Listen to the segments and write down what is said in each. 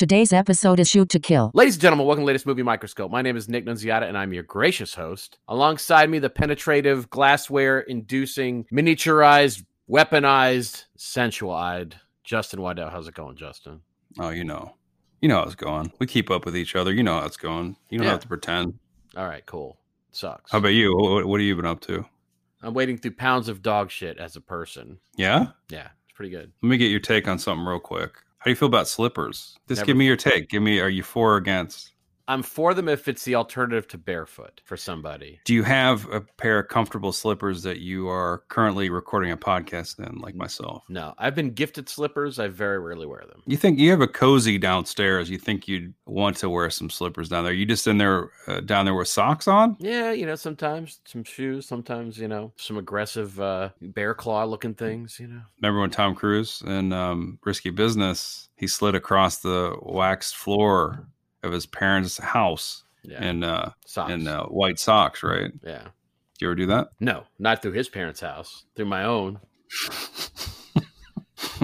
Today's episode is Shoot to Kill. Ladies and gentlemen, welcome to the latest movie microscope. My name is Nick Nunziata, and I'm your gracious host. Alongside me, the penetrative, glassware-inducing, miniaturized, weaponized, sensual-eyed Justin Waddell. How's it going, Justin? Oh, you know, you know how it's going. We keep up with each other. You know how it's going. You don't Yeah. have to pretend. All right, cool. Sucks. How about you? What, what have you been up to? I'm wading through pounds of dog shit as a person. Yeah. Yeah, it's pretty good. Let me get your take on something real quick. How do you feel about slippers? Just Never- give me your take. Give me. Are you for or against? I'm for them if it's the alternative to barefoot for somebody. Do you have a pair of comfortable slippers that you are currently recording a podcast in, like myself? No, I've been gifted slippers. I very rarely wear them. You think you have a cozy downstairs? You think you'd want to wear some slippers down there? You just in there uh, down there with socks on? Yeah, you know, sometimes some shoes, sometimes, you know, some aggressive uh bear claw looking things, you know. Remember when Tom Cruise in um, Risky Business he slid across the waxed floor of his parents' house Yeah. in uh, socks. in uh, white socks, right? Yeah. Do you ever do that? No, not through his parents' house, through my own.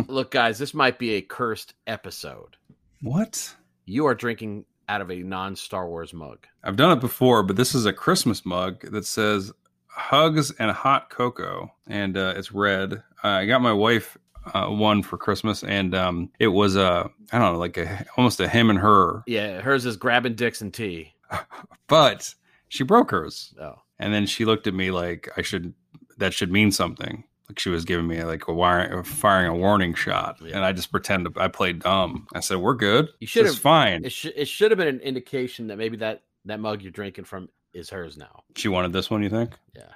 Look, guys, this might be a cursed episode. What? You are drinking out of a non-Star Wars mug. I've done it before, but this is a Christmas mug that says "Hugs and Hot Cocoa," and uh, it's red. Uh, I got my wife uh, one for Christmas, and um, it was a I don't know, like a almost a him and her, Yeah, hers is grabbing dicks and tea. but she broke hers. Oh. And then she looked at me like I should that should mean something. Like she was giving me like a wire, firing a warning shot, Yeah. and I just pretended I played dumb. I said, "We're good. You should have- fine." It should it should have been an indication that maybe that that mug you're drinking from is hers now. She wanted this one. You think Yeah.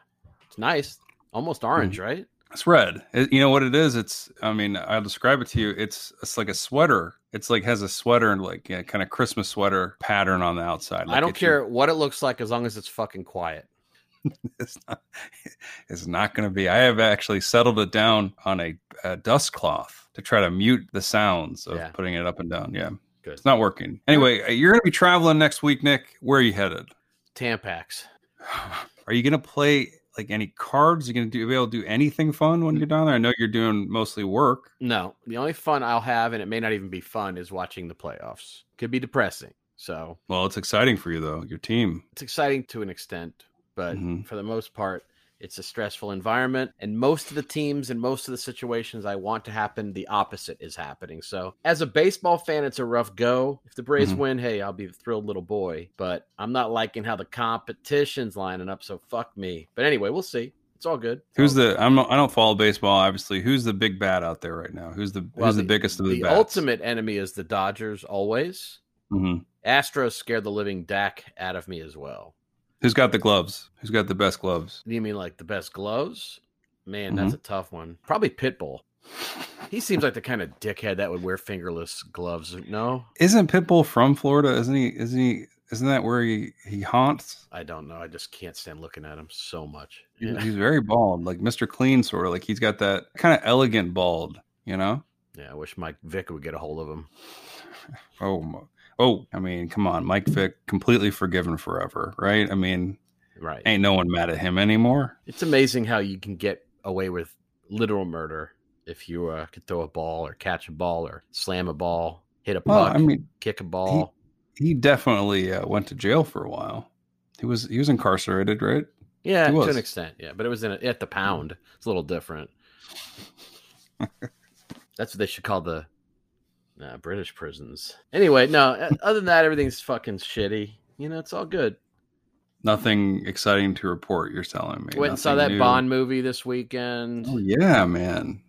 It's nice. Almost orange, Mm-hmm. right? It's red? It- you know what it is? It's. I mean, I'll describe it to you. It's. It's like a sweater. It's like has a sweater and like yeah, kind of Christmas sweater pattern on the outside. I don't care what it looks like as long as it's fucking quiet. It's not. It's not going to be. I have actually settled it down on a, a dust cloth to try to mute the sounds of Yeah. putting it up and down. Yeah. Good. It's not working. Anyway, uh, you're going to be traveling next week, Nick. Where are you headed? Tampax. Are you going to play like any cards? Are you going to do, be able to do anything fun when you're down there? I know you're doing mostly work. No, the only fun I'll have, and it may not even be fun, is watching the playoffs. Could be depressing. So Well, it's exciting for you though. Your team. it's exciting to an extent, but Mhm. for the most part, it's a stressful environment. And most of the teams and most of the situations I want to happen, the opposite is happening. So as a baseball fan, it's a rough go. If the Braves Mhm. win, hey, I'll be a thrilled little boy. But I'm not liking how the competition's lining up. So fuck me. But anyway, we'll see. It's all good. It's Who's all the? I'm. I don't follow baseball, obviously. Who's the big bat out there right now? Who's the? Well, who's the, biggest of the, the bats? ultimate enemy is the Dodgers always. Mhm. Astros scared the living Dak out of me as well. Who's got the gloves? Who's got the best gloves? Do you mean like the best gloves? Man, Mm-hmm. that's a tough one. Probably Pitbull. He seems like the kind of dickhead that would wear fingerless gloves. No, Isn't Pitbull from Florida? Isn't he? Isn't he? Isn't that where he he haunts? I don't know. I just can't stand looking at him so much. He- Yeah, He's very bald, like Mr. Clean, sort of like he's got that kind of elegant bald. You know? yeah. I wish Mike Vick would get a hold of him. Oh, mo- oh. I mean, come on, Mike Vick, completely forgiven forever, right? I mean, Right. ain't no one mad at him anymore. It's amazing how you can get away with literal murder if you uh, could throw a ball or catch a ball or slam a ball, hit a Well, puck, I mean, kick a ball. he definitely uh, went to jail for a while. He was he was incarcerated, right? Yeah, He to an extent. Yeah, but it was in a, at the pound. It's a little different. That's what they should call the uh, British prisons. Anyway, no. Other than that, everything's fucking shitty. You know, it's all good. Nothing exciting to report. You're telling me. Went and saw that new. Bond movie this weekend. Oh yeah, man.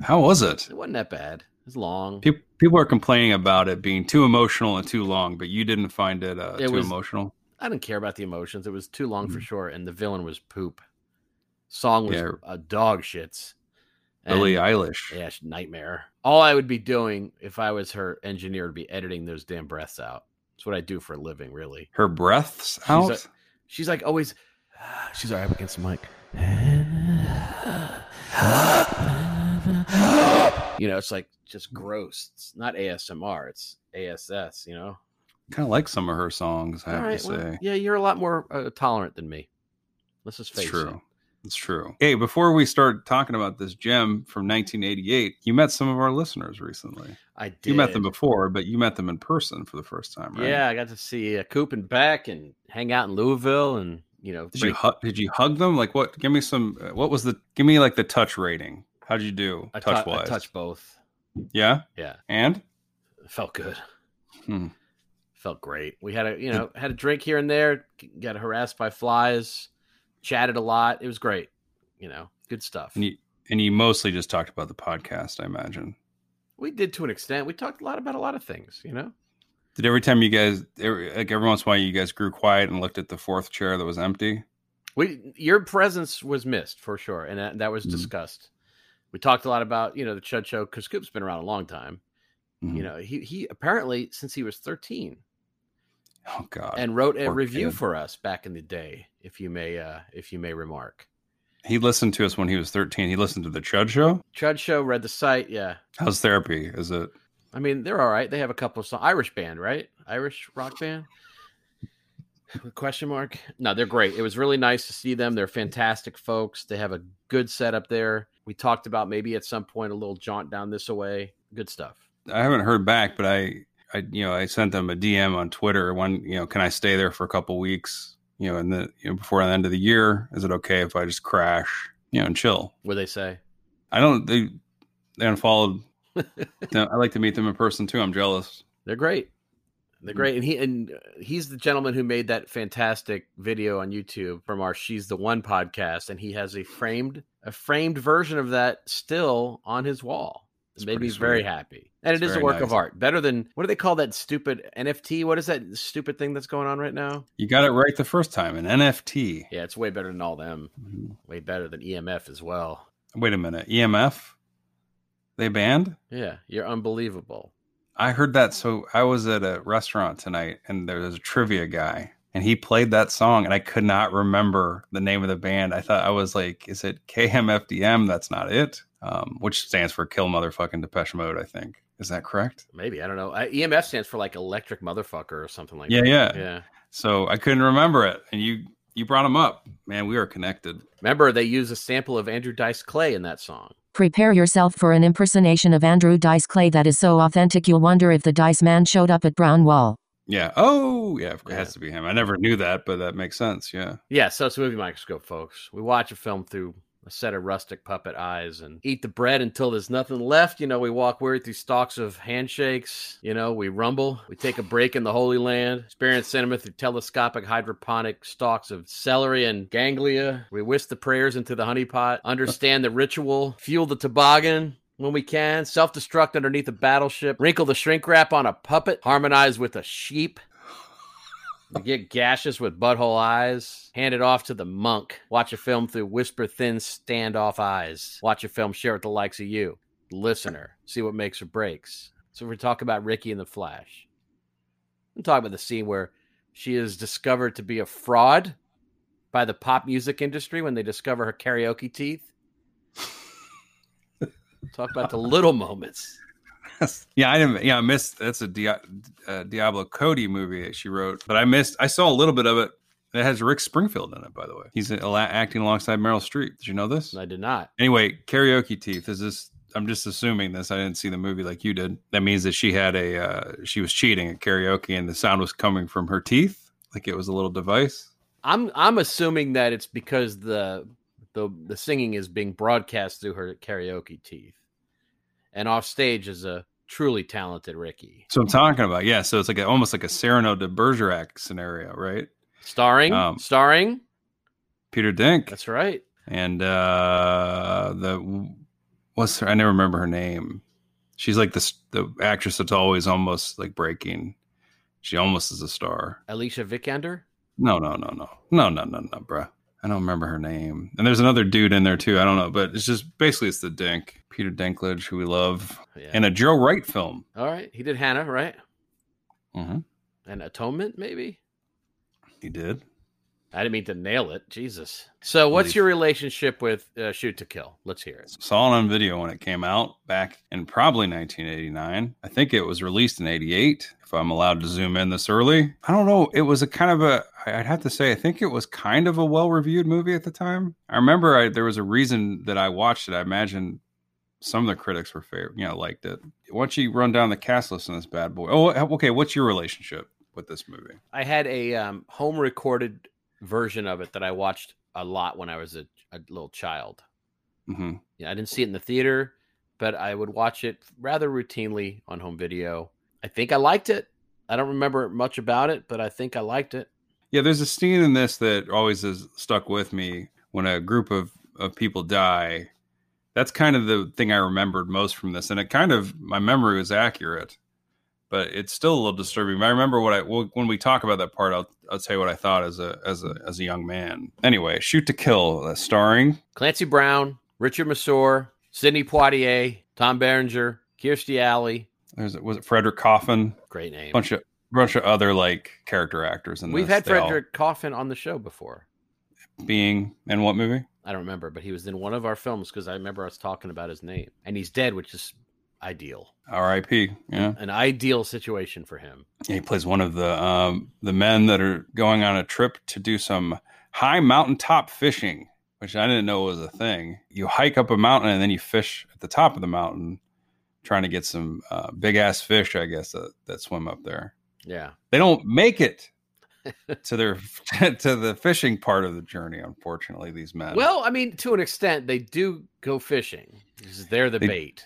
How was it? It wasn't that bad. It's long. Pe- People are complaining about it being too emotional and too long, but you didn't find it, uh, It too was- emotional. I didn't care about the emotions. It was too long for Mhm. sure, and the villain was poop. Song was Yeah. a dog shits. Billie Eilish. Yeah, nightmare. All I would be doing if I was her engineer would be editing those damn breaths out. That's what I do for a living, really. Her breath's She's out. a- She's like always. She's all right up against the mic. You know, it's like just gross. It's not ASMR. It's ASS. You know. kind of like some of her songs. I All have right. to well, say. yeah, you're a lot more uh, tolerant than me. Let's just It's face true. it. It's true. Hey, before we start talking about this gem from 1988, you met some of our listeners recently. I did. You met them before, but you met them in person for the first time, right? Yeah, I got to see uh, Coop and Beck and hang out in Louisville, and you know, Did you break- hug? Did you hug them? Like what? Give me some. uh, What was the? Give me like the touch rating. How did you do? I tou- touch I wise. touched both. Yeah. Yeah, And it felt good. Hmm. Felt great. We had a you know had a drink here and there. Got harassed by flies. Chatted a lot. It was great. You know, good stuff. and you and you mostly just talked about the podcast, I imagine. we did to an extent. We talked a lot about a lot of things. You know. Did every time you guys, every, like every once in a while, you guys grew quiet and looked at the fourth chair that was empty? We your presence was missed for sure, and that, that was Mhm. discussed. We talked a lot about you know the Chud Show because Coop's been around a long time. Mhm. You know, he he apparently since he was thirteen Oh God. and wrote a poor review kid. for us back in the day. If you may, uh if you may remark, he listened to us when he was thirteen. He listened to the Chud Show. Chud Show read the site. Yeah, How's therapy? Is it? I mean they're all right. They have a couple of songs. Irish band, right? Irish rock band. Question mark? No, they're great. It was really nice to see them. They're fantastic folks. They have a good setup there. We talked about maybe at some point a little jaunt down this away. Good stuff. I haven't heard back, but I, I, you know, I sent them a DM on Twitter. One, you know, can I stay there for a couple weeks? You know, and the you know, before the end of the year, is it okay if I just crash? You know, and chill. What they say? I don't. They they unfollowed. No, I like to meet them in person too. I'm jealous. They're great. They're great, and he and he's the gentleman who made that fantastic video on YouTube from our "She's the One" podcast, and he has a framed a framed version of that still on his wall. It It's made me pretty very happy, and It's it is a work of art. Better than what do they call that stupid NFT? What is that stupid thing that's going on right now? You got it right the first time. An NFT. Yeah, it's way better than all them. Mhm. Way better than EMF as well. Wait a minute. EMF. They banned. Yeah, you're unbelievable. I heard that. So I was at a restaurant tonight and there was a trivia guy and he played that song and I could not remember the name of the band. I thought I was like, is it KMFDM? That's not it. Um, which stands for Kill Motherfucking Depeche Mode, I think. Is that correct? Maybe I don't know. I, EMF stands for like electric motherfucker or something like Yeah, that. yeah. yeah. So I couldn't remember it. And you you brought him up. Man, we are connected. Remember, they use a sample of Andrew Dice Clay in that song. Prepare yourself for an impersonation of Andrew Dice Clay that is so authentic you'll wonder if the Dice Man showed up at Brown Wall. Yeah. Oh, yeah. It Yeah. has to be him. I never knew that, but that makes sense. Yeah. Yeah, so it's a movie microscope, folks. We watch a film through a set of rustic puppet eyes and eat the bread until there's nothing left. You know, we walk weary through stalks of handshakes. You know, we rumble. We take a break in the Holy Land. Experience cinema through telescopic hydroponic stalks of celery and ganglia. We whisk the prayers into the honeypot. Understand the ritual. Fuel the toboggan. When we can, self destruct underneath a battleship, wrinkle the shrink wrap on a puppet, harmonize with a sheep, get gaseous with butthole eyes. Hand it off to the monk. Watch a film through whisper thin standoff eyes. Watch a film, share with the likes of you, listener. See what makes or breaks. So we're talking about Ricki and the Flash. I'm talking about the scene where she is discovered to be a fraud by the pop music industry when they discover her karaoke teeth. talk about the little moments. Yeah, I didn't. Yeah, I missed. That's a Dia- uh, Diablo Cody movie that she wrote, but I missed. I saw a little bit of it. It has Rick Springfield in it, by the way. He's uh, acting alongside Meryl Streep. Did you know this? I did not. Anyway, karaoke teeth. Is this I'm just assuming this. I didn't see the movie like you did. That means that she had a uh, she was cheating at karaoke, and the sound was coming from her teeth, like it was a little device. I'm I'm assuming that it's because the the the singing is being broadcast through her karaoke teeth, and off stage is a truly talented Ricki, So I'm talking about yeah. So it's like a, almost like a Cyrano de Bergerac scenario, right? starring Um, starring. Peter Dink That's right. and uh the what's her, I never remember her name. She's like this the actress that's always almost like breaking. She almost is a star. Alicia Vikander. No, no, no, no, no, no, no, no, bruh. I don't remember her name. And there's another dude in there too. I don't know, but it's just basically it's the Dink, Peter Dinklage, who we love, Yeah. in a Joe Wright film. All right, he did Hannah, right? hmm And Atonement, maybe. He did. I didn't mean to nail it. Jesus. So, what's Believe- your relationship with uh, Shoot to Kill? Let's hear it. Saw it on video when it came out back in probably 1989. I think it was released in 88, if I'm allowed to zoom in this early. I don't know. It was a kind of a, I'd have to say, I think it was kind of a well reviewed movie at the time. I remember I, there was a reason that I watched it. I imagine some of the critics were fair, you know, liked it. Why don't you run down the cast list on this bad boy? Oh, okay. What's your relationship with this movie? I had a um, home recorded version of it that I watched a lot when I was a, a little child. hmm Yeah, I didn't see it in the theater, but I would watch it rather routinely on home video. I think I liked it. I don't remember much about it, but I think I liked it. Yeah, there's a scene in this that always has stuck with me when a group of, of people die. That's kind of the thing I remembered most from this. And it kind of, my memory was accurate, but it's still a little disturbing. I remember what I, well, when we talk about that part, I'll, I'll tell you what I thought as a, as a, as a young man. Anyway, Shoot to Kill, uh, starring, Clancy Brown, Richard Masur, Sidney Poitier, Tom Berenger, Kirstie Alley. there's, was it Frederick Coffin? Great name. bunch of, bunch of other like character actors. And We've this. had They all- Frederick Coffin on the show before. being in what movie? I don't remember, but he was in one of our films because I remember us talking about his name. And he's dead, which is ideal. R.I.P. Yeah. An ideal situation for him. He plays one of the um, the men that are going on a trip to do some high mountaintop fishing, which I didn't know was a thing. You hike up a mountain and then you fish at the top of the mountain, trying to get some uh, big ass fish, I guess that, that swim up there. Yeah. They don't make it to their to the fishing part of the journey. Unfortunately, these men. Well, I mean, to an extent, they do go fishing. They're the They- bait.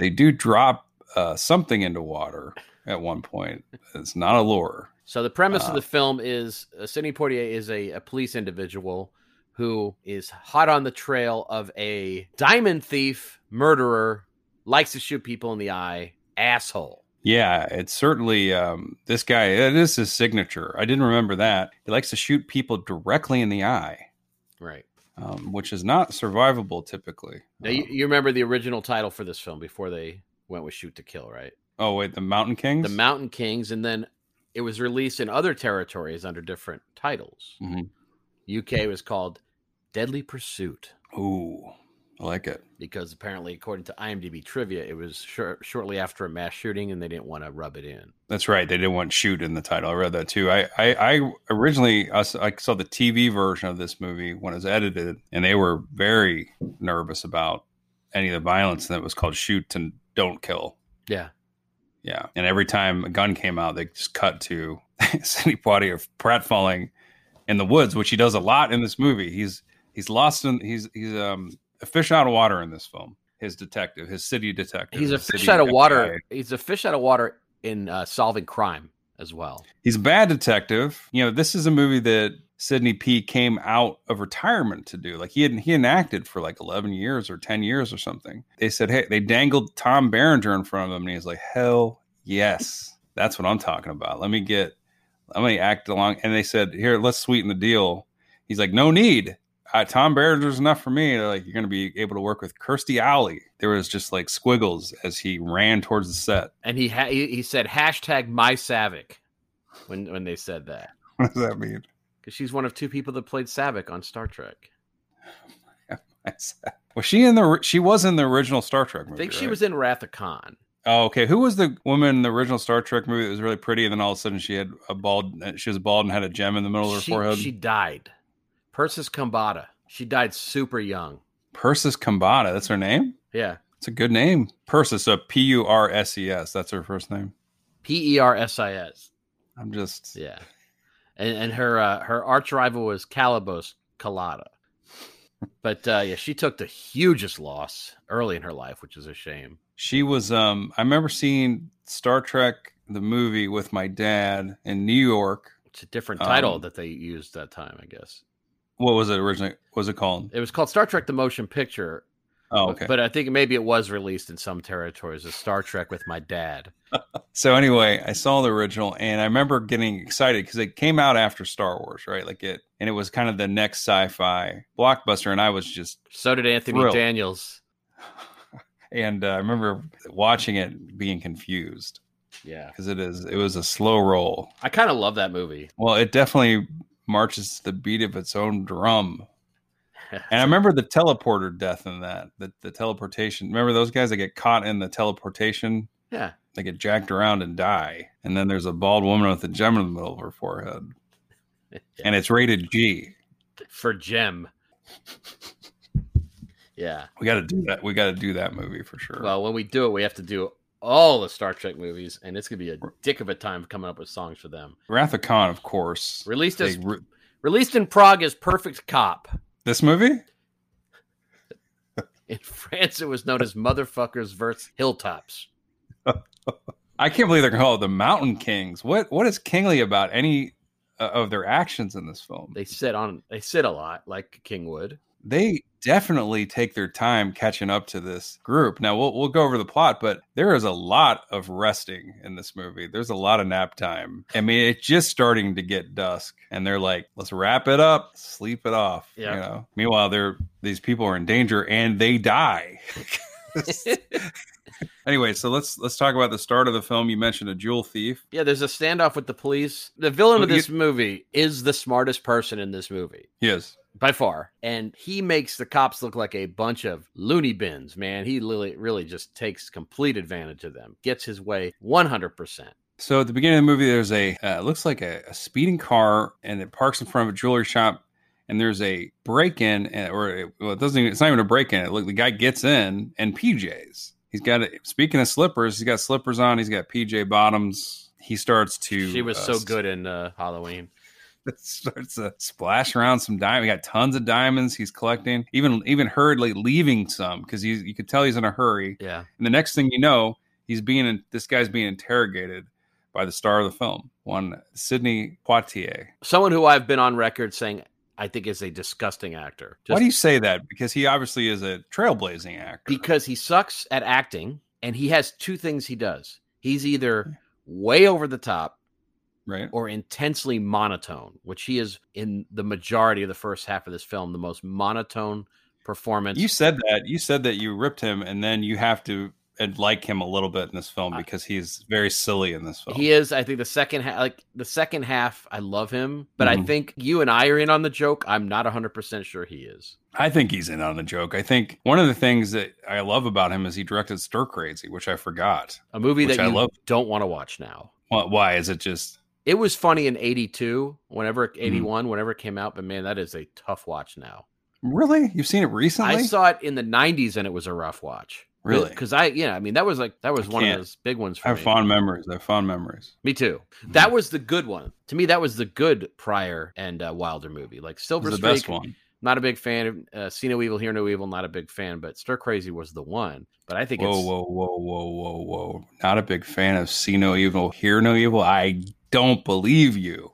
They do drop uh, something into water at one point. It's not a lure. So the premise of Uh, the film is uh, Sidney Poitier is a, a police individual who is hot on the trail of a diamond thief, murderer, likes to shoot people in the eye, asshole. Yeah, it's certainly um, this guy. It is his signature. I didn't remember that. He likes to shoot people directly in the eye, Right. Um, which is not survivable typically. Now, you, Um, you remember the original title for this film before they went with Shoot to Kill, right? oh wait, the Mountain Kings. The Mountain Kings, and then it was released in other territories under different titles. Mhm. UK was called Deadly Pursuit Ooh, I like it. because apparently, according to IMDb trivia, it was shor- shortly after a mass shooting, and they didn't want to rub it in. That's right. They didn't want shoot in the title. I read that too. I I, I originally I s- I saw the TV version of this movie when it was edited, and they were very nervous about any of the violence. And it was called Shoot and Don't Kill. Yeah, Yeah. And every time a gun came out, they just cut to Sidney Poitier pratfalling in the woods, which he does a lot in this movie. He's he's lost in he's he's um a fish out of water in this film. His detective, his city detective. he's a fish out of FBI. water. He's a fish out of water in uh, solving crime as well. He's a bad detective. You know, this is a movie that Sidney P came out of retirement to do. Like he had he hadn't acted for like eleven years or ten years or something. They said, hey, they dangled Tom Berenger in front of him, and he's like, hell yes, that's what I'm talking about. Let me get, let me act along. And they said, here, let's sweeten the deal. He's like, no need. Uh, Tom Berenger's enough for me. They're like, you're going to be able to work with Kirstie Alley. There was just like squiggles as he ran towards the set. And he ha- he, he said hashtag my Saavik when when they said that What does that mean? because she's one of two people that played Saavik on Star Trek. Was she in the? She was in the original Star Trek movie. I think she right? was in Wrath of Khan. Oh, okay. Who was the woman in the original Star Trek movie that was really pretty, and then all of a sudden she had a bald? She was bald and had a gem in the middle of her She, forehead. she died. Persis Khambatta. She died super young. Persis Khambatta. That's her name. Yeah. It's a good name. Persis, so P U R S E S. That's her first name. P E R S I S. I'm just Yeah, and and her uh, her arch rival was Calibos Colada. But uh, yeah, she took the hugest loss early in her life, which is a shame. She was um I remember seeing Star Trek the movie with my dad in New York. It's a different title Um, that they used that time, I guess. What was it originally? What was it called? It was called Star Trek: The Motion Picture. Oh, but- okay. But I think maybe it was released in some territories as Star Trek with my dad. So anyway, I saw the original and I remember getting excited because it came out after Star Wars, right? Like it and it was kind of the next sci-fi blockbuster and I was just So did Anthony Thrilled. Daniels. and uh, I remember watching it being confused Yeah, because it is it was a slow roll. I kind of love that movie. Well, it definitely marches to the beat of its own drum. And I remember the teleporter death in that, the, the teleportation. Remember those guys that get caught in the teleportation? yeah, They get jacked around and die. And then there's a bald woman with a gem in the middle of her forehead. And it's rated G. for Gem. Yeah. We got to do that. We got to do that movie for sure. Well, when we do it, we have to do all the Star Trek movies, and it's gonna be a dick of a time coming up with songs for them. Wrath of Khan, of course. Released They as re- released in Prague as Perfect Cop. this movie? In France, it was known as Motherfuckers vs. Hilltops. I can't believe they're called the Mountain Kings. What What is kingly about any uh, of their actions in this film? They sit on they sit a lot like King would. They definitely take their time catching up to this group. Now we'll we'll go over the plot, but there is a lot of resting in this movie. There's a lot of nap time. I mean, it's just starting to get dusk, and they're like, "Let's wrap it up, sleep it off." Yeah. You know. Meanwhile, they're these people are in danger and they die. anyway, so let's let's talk about the start of the film. You mentioned a jewel thief. Yeah, there's a standoff with the police. The villain of Well, you- this movie is the smartest person in this movie. Yes. By far. And he makes the cops look like a bunch of loony bins, man. He really, really just takes complete advantage of them, gets his way 100%. So at the beginning of the movie, there's a uh, it looks like a, a speeding car, and it parks in front of a jewelry shop. And there's a break in, or it, well, it doesn't. Even, it's not even a break in. It look, the guy gets in and PJs. He's got. A, speaking of slippers, he's got slippers on. He's got PJ bottoms. He starts to. She was uh, so good in uh, Halloween. starts to splash around some diamonds. We got tons of diamonds. He's collecting. Even even hurriedly leaving some because he's you could tell he's in a hurry. Yeah. And the next thing you know, he's being this guy's being interrogated by the star of the film, one Sidney Poitier. Someone who I've been on record saying I think is a disgusting actor. Why do you say that? Because he obviously is a trailblazing actor. because he sucks at acting and he has two things he does. He's either way over the top right? or intensely monotone, which he is in the majority of the first half of this film, the most monotone performance. You said that. You said that you ripped him, and then you have to uh, like him a little bit in this film because he's very silly in this film. He is. I think the second half, like the second half, I love him, but I Mhm. think you and I are in on the joke. I'm not 100 percent sure he is. I think he's in on the joke. I think one of the things that I love about him is he directed Stir Crazy, which I forgot. A movie that I you love. don't want to watch now. Why is it just? It was funny in 82, whenever Mm-hmm. 81, whenever it came out, but man, that is a tough watch now. Really? You've seen it recently? I saw it in the 90s and it was a rough watch. Really? Because I, yeah, I mean, that was like, that was I one of those big ones for I have me. fond memories. I have fond memories. Me too. That was the good one. To me, that was the good Pryor and uh, Wilder movie. Like Silver the Streak, best one. not a big fan. of uh, See No Evil, Hear No Evil, not a big fan. But Stir Crazy was the one. But I think Whoa, it's whoa, whoa, whoa, whoa, whoa! Not a big fan of "See No Evil, Hear No Evil." I don't believe you.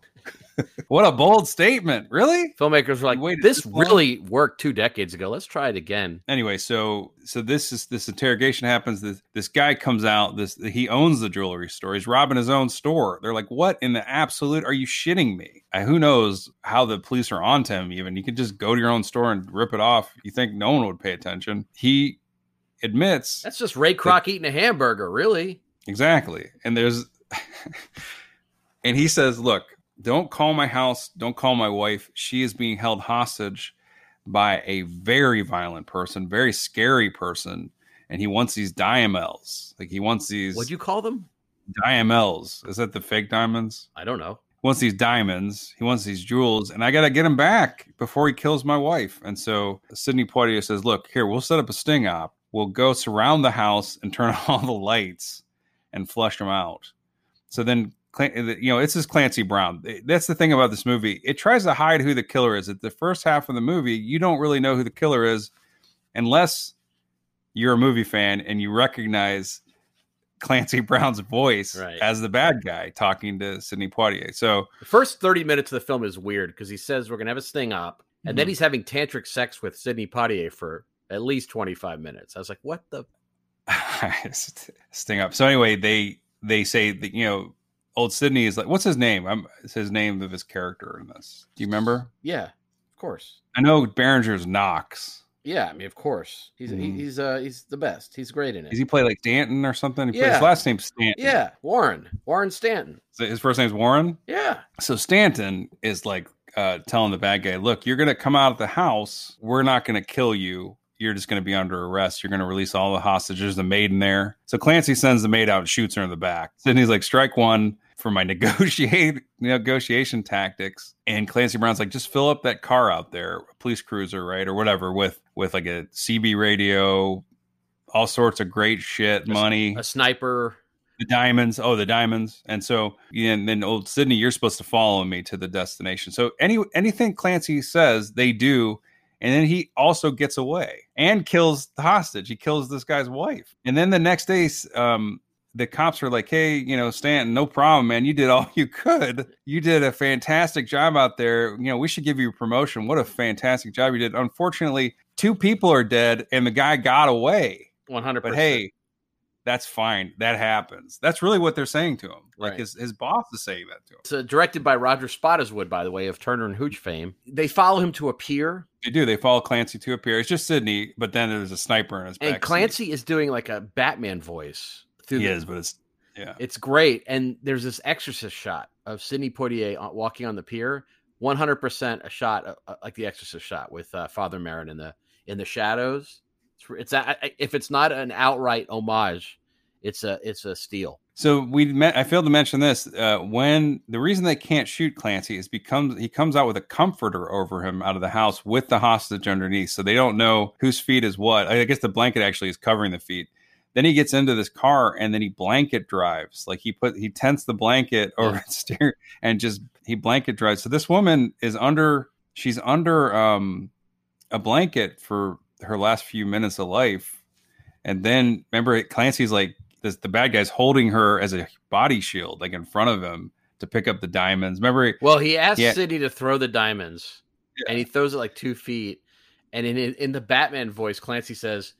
what a bold statement! Really? filmmakers were like, "Wait, "This really worked two decades ago. Let's try it again." Anyway, so so this is this interrogation happens. This this guy comes out. This he owns the jewelry store. He's robbing his own store. They're like, "What in the absolute? Are you shitting me?" Uh, who knows how the police are onto him? Even you could just go to your own store and rip it off. You think no one would pay attention? He admits That's just Ray Kroc eating a hamburger, really. Exactly. And there's and he says, "Look, don't call my house, don't call my wife. She is being held hostage by a very violent person, very scary person, and he wants these diamels. Like he wants these What'd you call them? diamels. Is that the fake diamonds? I don't know. He wants these diamonds. He wants these jewels, and I got to get him back before he kills my wife. And so Sidney Poitier says, "Look, here, we'll set up a sting op. We'll go surround the house and turn on all the lights and flush them out. So then, you know, it's this Clancy Brown. That's the thing about this movie. It tries to hide who the killer is. At the first half of the movie, you don't really know who the killer is unless you're a movie fan and you recognize Clancy Brown's voice right. as the bad guy talking to Sidney Poitier. So the first 30 minutes of the film is weird because he says we're gonna have a sting up, and mm-hmm. then he's having tantric sex with Sidney Poitier for at least 25 minutes. I was like, what the sting up. So anyway, they they say that you know old Sidney is like what's his name? I'm it's his name of his character in this. Do you remember? Yeah, of course. I know Berenger's Knox. Yeah, I mean, of course, he's mm-hmm. he's uh he's the best. He's great in it. Does he play like Stanton or something? He yeah. his last name's Stanton. Yeah, Warren Warren Stanton. So his first name's Warren. Yeah. So Stanton is like uh, telling the bad guy, "Look, you're gonna come out of the house. We're not gonna kill you. You're just gonna be under arrest. You're gonna release all the hostages. The maid in there." So Clancy sends the maid out and shoots her in the back. He's like, "Strike one." For my negotiate negotiation tactics. And Clancy Brown's like, just fill up that car out there, police cruiser, right, or whatever, with with like a CB radio, all sorts of great shit, a, money, a sniper, the diamonds. Oh, the diamonds. And so, and then old Sidney, you're supposed to follow me to the destination. So any anything Clancy says, they do. And then he also gets away and kills the hostage. He kills this guy's wife. And then the next day, um, the cops are like, "Hey, you know, Stanton, no problem, man. You did all you could. You did a fantastic job out there. You know, we should give you a promotion. What a fantastic job you did. Unfortunately, two people are dead, and the guy got away. One hundred. But hey, that's fine. That happens. That's really what they're saying to him. Like right. his his boss is saying that to him. It's uh, directed by Roger Spottiswoode, by the way, of Turner and Hooch fame. They follow him to a pier. They do. They follow Clancy to a pier. It's just Sidney, but then there's a sniper in his and back. Clancy seat. is doing like a Batman voice through. He the, is, but it's yeah, it's great. And there's this Exorcist shot of Sidney Poitier walking on the pier. 100 percent a shot uh, uh, like the Exorcist shot with uh, Father Merrin in the in the shadows. It's, it's a, if it's not an outright homage, it's a it's a steal. So we met. I failed to mention this. Uh, when the reason they can't shoot Clancy is because he comes out with a comforter over him out of the house with the hostage underneath, so they don't know whose feet is what. I guess the blanket actually is covering the feet. Then he gets into this car and then he blanket drives. Like he put he tents the blanket over yeah. steer and just he blanket drives. So this woman is under she's under um a blanket for her last few minutes of life. And then remember Clancy's like this the bad guy's holding her as a body shield, like in front of him to pick up the diamonds. Remember Well, he asked Sidney to throw the diamonds yeah. and he throws it like two feet. And in in the Batman voice, Clancy says,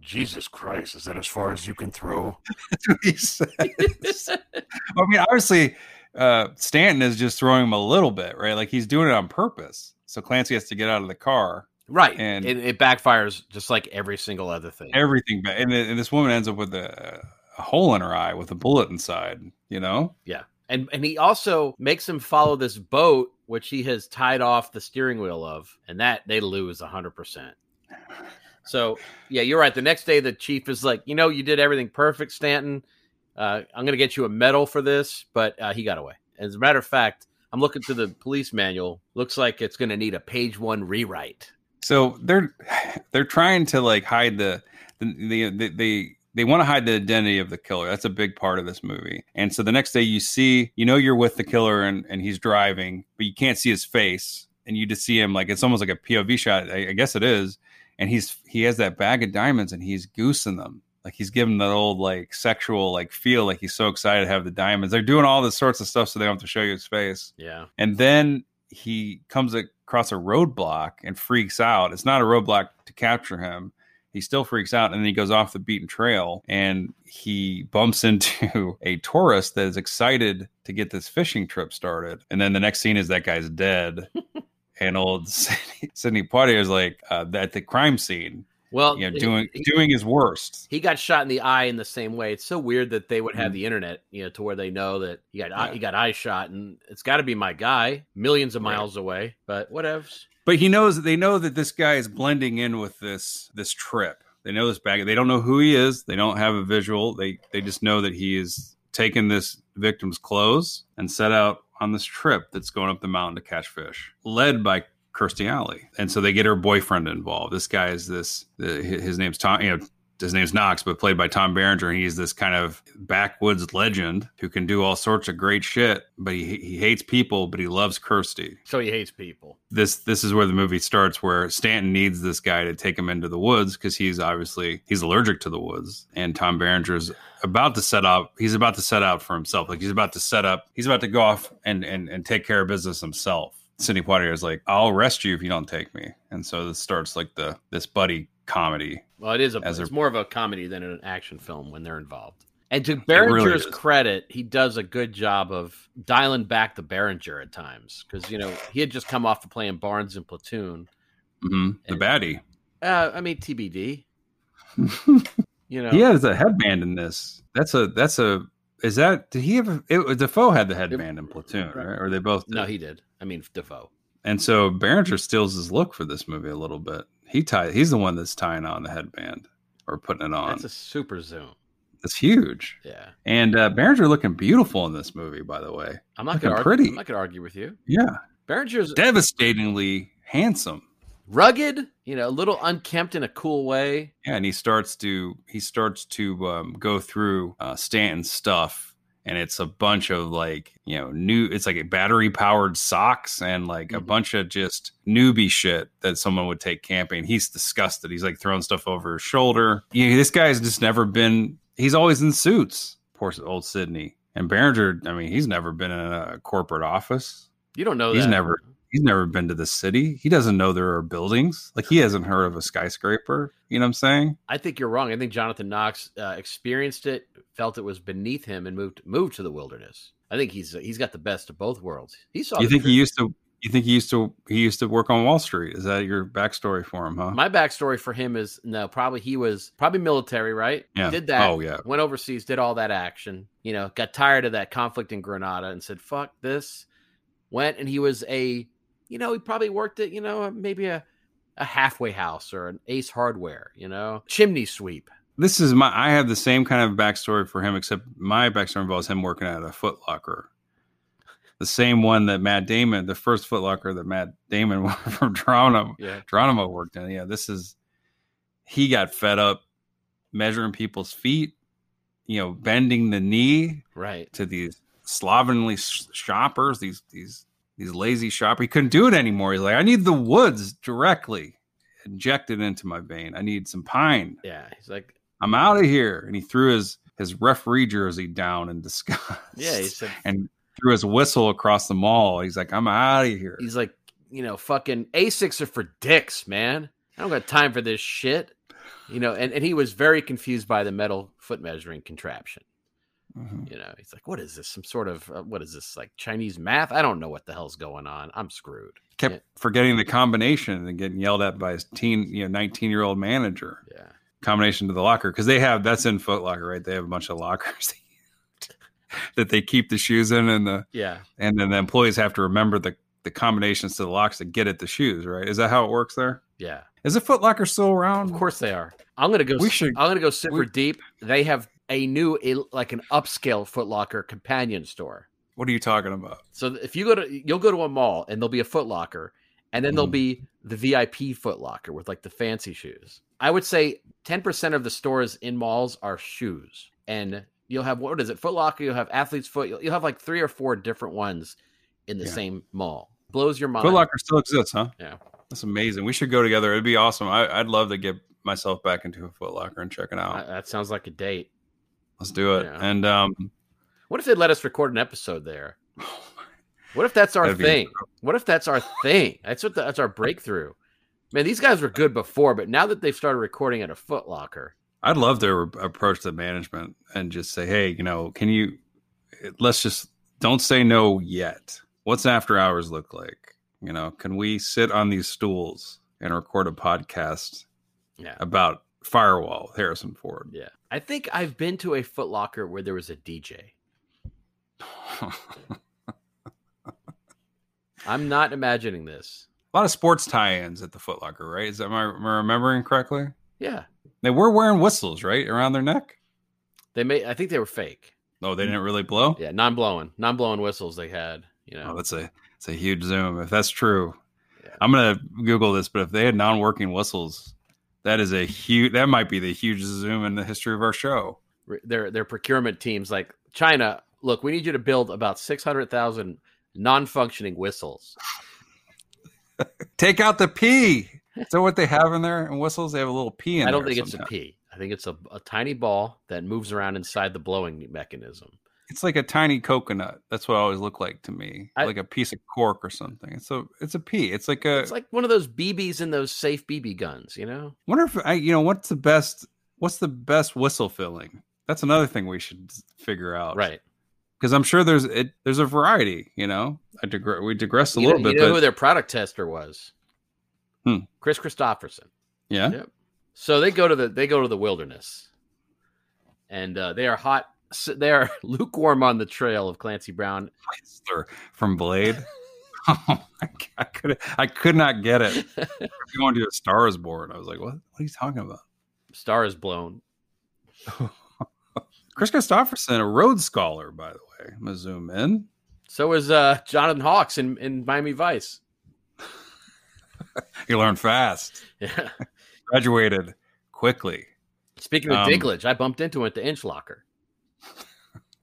Jesus Christ, is that as far as you can throw? That's what he says. I mean, obviously, uh, Stanton is just throwing him a little bit, right? Like he's doing it on purpose. So Clancy has to get out of the car. Right. And it, it backfires just like every single other thing. Everything. And, and this woman ends up with a, a hole in her eye with a bullet inside, you know? Yeah. And, and he also makes him follow this boat, which he has tied off the steering wheel of, and that they lose 100%. So yeah, you're right. The next day, the chief is like, you know, you did everything perfect, Stanton. Uh, I'm going to get you a medal for this, but uh, he got away. As a matter of fact, I'm looking to the police manual. Looks like it's going to need a page one rewrite. So they're they're trying to like hide the the the, they they want to hide the identity of the killer. That's a big part of this movie. And so the next day you see, you know, you're with the killer and, and he's driving, but you can't see his face. And you just see him like it's almost like a POV shot. I, I guess it is and he's he has that bag of diamonds and he's goosing them. Like he's giving that old like sexual like feel like he's so excited to have the diamonds. They're doing all this sorts of stuff so they don't have to show you his face. Yeah. And then he comes across a roadblock and freaks out. It's not a roadblock to capture him. He still freaks out and then he goes off the beaten trail and he bumps into a tourist that is excited to get this fishing trip started. And then the next scene is that guy's dead and old Sidney, Sidney Poitier is like uh, at the crime scene. Well, you know, doing he, doing his worst. He got shot in the eye in the same way. It's so weird that they would have mm-hmm. the internet, you know, to where they know that he got yeah. he got eye shot, and it's got to be my guy, millions of miles right. away. But whatever. But he knows they know that this guy is blending in with this this trip. They know this bag. They don't know who he is. They don't have a visual. They they just know that he is taking this victim's clothes and set out on this trip that's going up the mountain to catch fish, led by Kirstie Alley. And so they get her boyfriend involved. This guy is this, uh, his name's Tom, you know, his name's Knox, but played by Tom Berenger. He's this kind of backwoods legend who can do all sorts of great shit, but he he hates people, but he loves Kirstie. So he hates people. This this is where the movie starts, where Stanton needs this guy to take him into the woods because he's obviously he's allergic to the woods, and Tom Berenger's about to set up. He's about to set out for himself. Like he's about to set up. He's about to go off and and and take care of business himself. Sidney Poitier is like, "I'll arrest you if you don't take me," and so this starts like the this buddy comedy. Well, it is a it's a- more of a comedy than an action film when they're involved. And to really Berenger's credit, he does a good job of dialing back the Berenger at times because you know he had just come off of playing Barnes in Platoon. hmm The And- baddie. Uh, I mean TBD. You know, He has a headband in this. That's a that's a is that did he have it Defoe had the headband in Platoon, right? Or they both did? no, he did. I mean Defoe. And so Berenger steals his look for this movie a little bit. He tie he's the one that's tying on the headband or putting it on. That's a super zoom. It's huge. Yeah, And uh, Berenger looking beautiful in this movie, by the way. I'm not Looking gonna argue, pretty. I'm not gonna argue with you. Yeah, Berenger's devastatingly handsome. rugged, you know, a little unkempt in a cool way. Yeah, and he starts to he starts to um, go through uh, Stanton's stuff, and it's a bunch of like you know new. It's like a battery powered socks and like a Mhm. bunch of just newbie shit that someone would take camping. He's disgusted. He's like throwing stuff over his shoulder. You know, this guy's just never been. He's always in suits. Poor old Sidney and Berenger. I mean, he's never been in a corporate office. You don't know He's that. never he's never been to the city. He doesn't know there are buildings. Like he hasn't heard of a skyscraper. You know what I'm saying? I think you're wrong. I think Jonathan Knox uh, experienced it, felt it was beneath him, and moved moved to the wilderness. I think he's he's got the best of both worlds. He saw. You think he used to? You think he used to? He used to work on Wall Street. Is that your backstory for him? Huh? My backstory for him is no, probably he was probably military, right? Yeah. Did that. Oh, yeah. Went overseas, did all that action. You know, got tired of that conflict in Grenada and said, "Fuck this." Went and he was a, you know, he probably worked at you know maybe a a halfway house or an Ace Hardware, you know, chimney sweep. this is my. I have the same kind of backstory for him, except my backstory involves him working at a Foot Locker. The same one that Matt Damon, the first Foot Locker that Matt Damon from Geronimo, Yeah. Geronimo worked in. Yeah, this is. He got fed up measuring people's feet, you know, bending the knee Right. to these slovenly sh- shoppers, these these these lazy shoppers. He couldn't do it anymore. He's like, I need the woods directly injected into my vein. I need some pine. Yeah. He's like, I'm out of here. And he threw his his referee jersey down in disgust. yeah. He said, and threw his whistle across the mall. He's like, I'm out of here. he's like, you know, fucking Asics are for dicks, man. I don't got time for this shit. You know, and, and he was very confused by the metal foot measuring contraption. Mhm. You know, he's like, what is this? Some sort of, uh, what is this, like Chinese math? I don't know what the hell's going on. I'm screwed. Kept Yeah. forgetting the combination and getting yelled at by his teen, you know, 19 year old manager. Yeah. combination to the locker because they have that's in Foot Locker, right? They have a bunch of lockers that they keep the shoes in, and the Yeah. and then the employees have to remember the the combinations to the locks to get at the shoes, right? Is that how it works there? Yeah. Is the Foot Locker still around? Of course they are. I'm gonna go. We should- I'm gonna go super we- deep. They have a new, a, like an upscale Foot Locker companion store. What are you talking about? So if you go to, you'll go to a mall and there'll be a Foot Locker, and then there'll Mhm. be the VIP Foot Locker with like the fancy shoes. I would say 10% of the stores in malls are shoes, and you'll have what is it? Foot Locker. You'll have Athlete's Foot. You'll, you'll have like three or four different ones in the Yeah. same mall. Blows your mind. Foot Locker still exists, huh? Yeah. That's amazing. We should go together. It'd be awesome. I, I'd love to get myself back into a Foot Locker and check it out. That sounds like a date. Let's do it. yeah. And um, What if they let us record an episode there? What if that's our thing? What if that's our thing? That's what the, that's our breakthrough. Man, these guys were good before, but now that they've started recording at a Foot Locker, I'd love to re- approach the management and just say, hey, you know, can you, let's just don't say no yet. What's after hours look like? You know, can we sit on these stools and record a podcast yeah, about Firewall with Harrison Ford? yeah. I think I've been to a Foot Locker where there was a DJ. I'm not imagining this. A lot of sports tie-ins at the Foot Locker, right? Is that I, am I remembering correctly? Yeah, They were wearing whistles, right, around their neck. they made. I think they were fake. No, they didn't really blow. Yeah, non-blowing, non-blowing whistles they had. You know, Oh, that's a it's a huge zoom. If that's true, Yeah. I'm gonna Google this. But if they had non-working whistles, That is a huge. That might be the hugest zoom in the history of our show. Their their procurement teams like China. Look, we need you to build about six hundred thousand non-functioning whistles. Take out the P. Is that what they have in there? And whistles, they have a little P in I don't there think it's a sometimes. P. I think it's a, a tiny ball that moves around inside the blowing mechanism. It's like a tiny coconut. That's what it always looked like to me, I- like a piece of cork or something. It's a it's a P. It's like a. It's like one of those BBs in those safe BB guns, you know? wonder if I, you know, what's the best? What's the best whistle filling? That's another thing we should figure out, Right. Because I'm sure there's it. There's a variety. You know, I digre- we digress a you little know, bit, you know but who their product tester was? Hmm. Kris Kristofferson. yeah, Yep. So they go to the they go to the wilderness, and uh, they are hot. They are lukewarm on the trail of Clancy Brown. From Blade. oh my God, I could I could not get it. Going to a Star is Born. I was like, what? What are you talking about? Star is blown. Kris Kristofferson, a Rhodes Scholar, by the way. I'm gonna zoom in. So is uh, Jonathan Hawks in, in Miami Vice. He learned fast. Yeah. Graduated quickly. Speaking of Um, Dinklage, I bumped into him at the Inch Locker.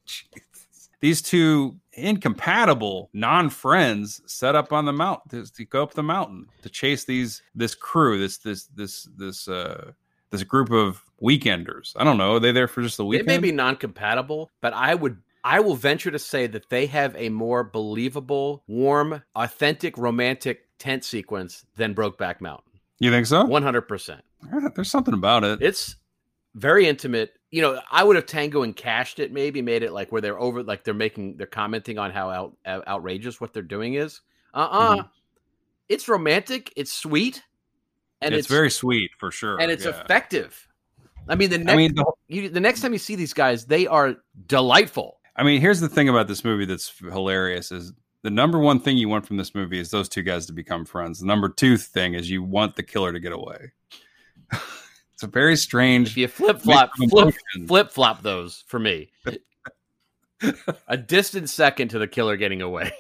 Jesus. These two incompatible non-friends set up on the mountain to, to go up the mountain to chase these this crew, this this this this uh this group of weekenders. I don't know. Are they there for just the They weekend? may be non-compatible, but I would I will venture to say that they have a more believable, warm, authentic, romantic tent sequence than Brokeback Mountain. you think so? One hundred percent. There's something about it. It's very intimate. You know, I would have Tango and cashed it, maybe made it like where they're over, like they're making, they're commenting on how out, out- outrageous what they're doing is. Uh uh Mm-hmm. It's romantic. It's sweet, and it's, it's, very sweet for sure. and it's yeah. effective. I mean, the next I mean, the, you, the next time you see these guys, they are delightful. I mean, here's the thing about this movie that's hilarious is the number one thing you want from this movie is those two guys to become friends. The number two thing is you want the killer to get away. it's a very strange If you flip flop, flip, flop those for me. A distant second to the killer getting away.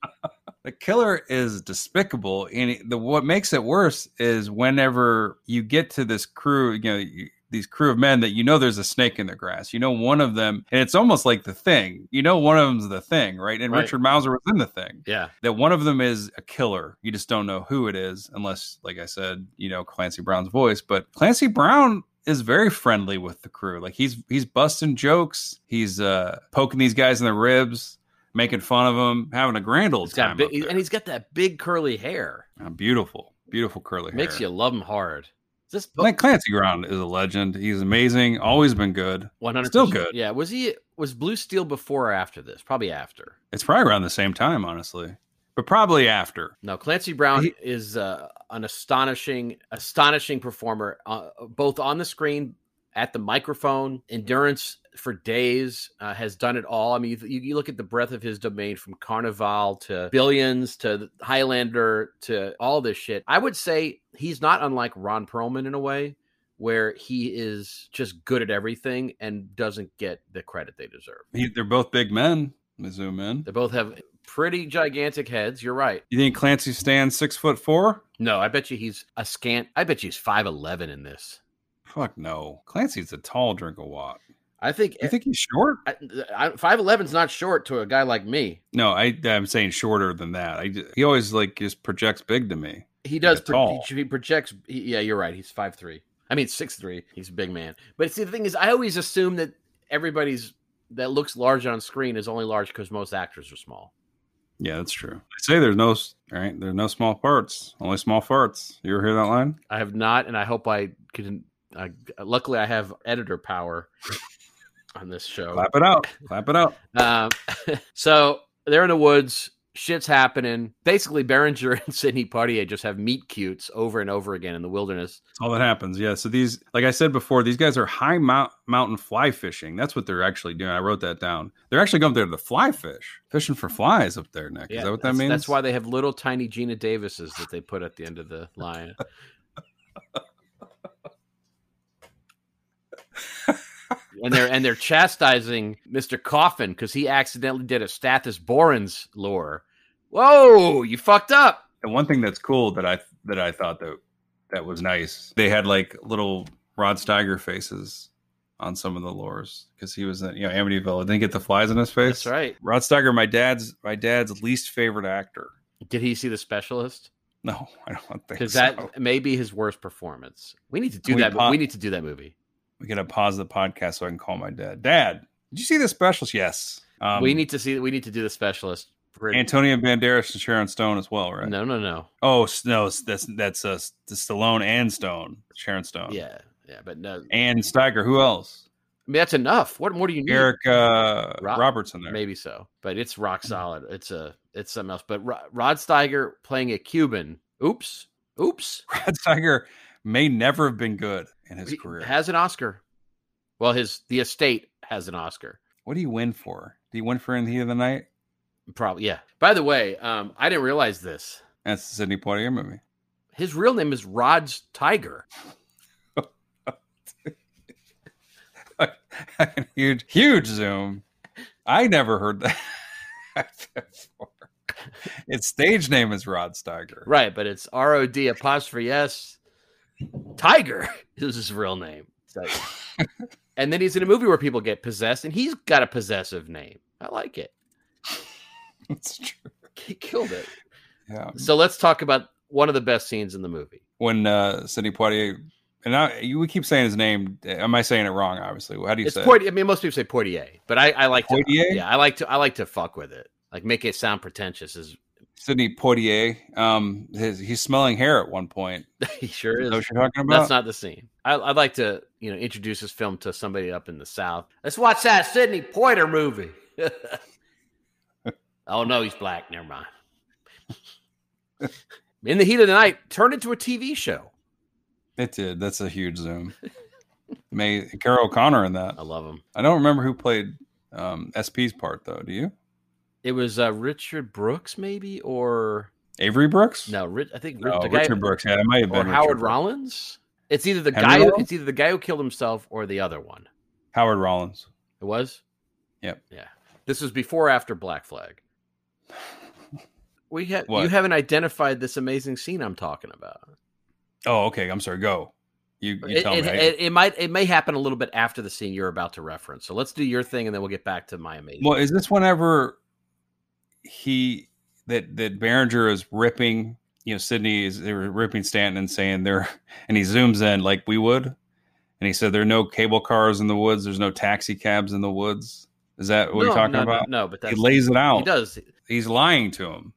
the killer is despicable and the what makes it worse is whenever you get to this crew you know you, these crew of men that you know there's a snake in the grass. You know one of them and it's almost like the thing. You know one of them's the thing right? And Right. richard mauser was in the thing. Yeah, that one of them is a killer. You just don't know who it is unless like i said you know clancy brown's voice. But clancy brown is very friendly with the crew. Like he's he's busting jokes. He's uh poking these guys in the ribs making fun of them having a grand old he's got time big, and he's got that big curly hair. Uh, beautiful, beautiful curly Makes hair. you love him hard. Is this Like Clancy Brown is a legend. He's amazing. Always been good. one hundred still good. Yeah, was he was Blue Steel before or after this? Probably after. It's probably around the same time, honestly, but probably after. No, Clancy Brown He- is uh, an astonishing, astonishing performer, uh, both on the screen, at the microphone, endurance for days, uh, has done it all. I mean, you, you look at the breadth of his domain from Carnival to Billions to Highlander to all this shit. I would say he's not unlike Ron Perlman in a way where he is just good at everything and doesn't get the credit they deserve. He, they're both big men. Let zoom in. They both have pretty gigantic heads. You're right. You think Clancy stands six foot four? No, I bet you he's a scant. I bet you he's five eleven in this. Fuck no. Clancy's a tall drink of watt. I think You think he's short? five eleven's not short to a guy like me. No, I, I'm saying shorter than that. I, he always like just projects big to me. He does. Pro- he, he projects. He, yeah, you're right. He's five three. I mean six three. He's a big man. But see, the thing is, I always assume that everybody's that looks large on screen is only large because most actors are small. Yeah, that's true. I say there's no right. There's no small parts, only small farts. You ever hear that line? I have not, and I hope I can. Uh, luckily, I have editor power on this show. Clap it out. Clap it out. Um, so they're in the woods. Shit's happening. Basically, Berenger and Sidney Poitier just have meet cutes over and over again in the wilderness. That's all that happens. Yeah. So these, like I said before, these guys are high mount, mountain fly fishing. That's what they're actually doing. I wrote that down. They're actually going there to fly fish, fishing for flies up there, Nick. Is that what that means? That's why they have little tiny Gina Davises that they put at the end of the line. And they're and they're chastising Mr. Coffin because he accidentally did a Stathis Borans lore. Whoa, you fucked up. And one thing that's cool that I that I thought that that was nice. They had like little Rod Steiger faces on some of the lures because he was in you know Amityville. Didn't get the flies in his face. That's right. Rod Steiger, my dad's my dad's least favorite actor. Did he see the specialist? No, I don't think so. Because so. that may be his worst performance. We need to do we that. pause- we need to do that movie. We gotta pause the podcast so I can call my dad. Dad, did you see the specials? Yes. Um, we need to see. We need to do the specialist. for- Antonio Banderas and Sharon Stone as well, right? No, no, no. Oh no, that's that's uh, Stallone and Stone, Sharon Stone, Yeah, yeah, but no. And Steiger. Who else? I mean, that's enough. What more do you need? Eric uh, Rob- Robertson there. Maybe so, but it's rock solid. It's a. It's something else. But Ro- Rod Steiger playing a Cuban. Oops. Oops. Rod Steiger may never have been good in his He career. has an Oscar. Well, his the estate has an Oscar. what do you win for? Do you win for In the Heat of the Night? Probably, yeah. By the way, um, I didn't realize this. That's the Sidney Poitier movie. His real name is Rod Tiger. huge, huge zoom. I never heard that before. Its stage name is Rod Steiger. Right, but it's R O D apostrophe S. Tiger is his real name. And then he's in a movie where people get possessed, and he's got a possessive name. I like it. It's true. He killed it. Yeah. So let's talk about one of the best scenes in the movie. When uh, Sidney Poitier, and I, you we keep saying his name. Am I saying it wrong? Obviously, how do you It's say? it? Poitier. I mean, most people say Poitier, but I, I like to. Poitier? Yeah, I like to. I like to fuck with it. Like make it sound pretentious. Is Sidney Poitier. Um, his, he's smelling hair at one point. he sure Is is. what you're talking about? That's not the scene. I, I'd like to, you know, introduce this film to somebody up in the South. Let's watch that Sidney Poitier movie. oh no, he's black. Never mind. in the heat of the night, turned into a TV show. It did. That's a huge zoom. May Carroll O'Connor in that. I love him. I don't remember who played um, SP's part though. Do you? It was uh, Richard Brooks, maybe, or Avery Brooks? no, Rich, I think No, the guy, Richard Brooks. Yeah, it might have been Howard Richard Brooks. Rollins. It's either the Henry guy. Who, Rollins? it's either the guy who killed himself or the other one. Howard Rollins. It was. Yep. Yeah. This was before or after Black Flag. We have you haven't identified this amazing scene I'm talking about. Oh, okay. I'm sorry. Go. You, you It, tell it, me. it, it might it may happen a little bit after the scene you're about to reference. So let's do your thing and then we'll get back to my amazing. well, is this whenever he that that Berenger is ripping? You know, Sidney is they were ripping Stantin and saying there, and he zooms in like we would, and he said there are no cable cars in the woods. There's no taxi cabs in the woods. Is that what no, you're talking no, about? No, no, but that's, he lays it out. he does He's lying to him.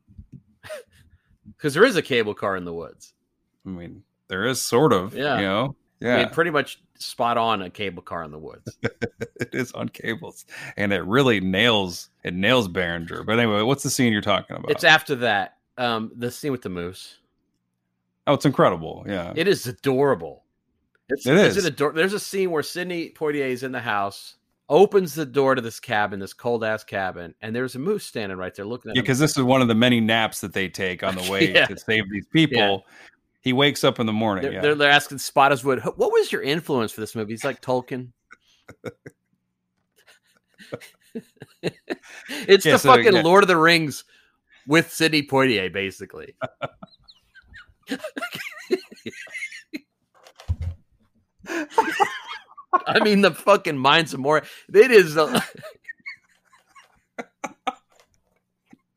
because there is a cable car in the woods. I mean, there is sort of. Yeah. You know. I Yeah. mean, pretty much spot on a cable car in the woods. it is on cables, and it really nails it nails Berenger. But anyway, what's the scene you're talking about? it's after that. Um, the scene with the moose. oh, it's incredible. Yeah. It is adorable. It's, it's is. an ador- There's a scene where Sidney Poitier is in the house, opens the door to this cabin, this cold ass cabin, and there's a moose standing right there looking at Yeah, because this is one of the many naps that they take on the way Yeah. to save these people. He wakes up in the morning. They're, yeah. they're, they're asking Spottiswoode, what was your influence for this movie? He's like Tolkien. it's Yeah, the so, fucking yeah. Lord of the Rings with Sidney Poitier, basically. I mean, the fucking minds of more. It is. uh,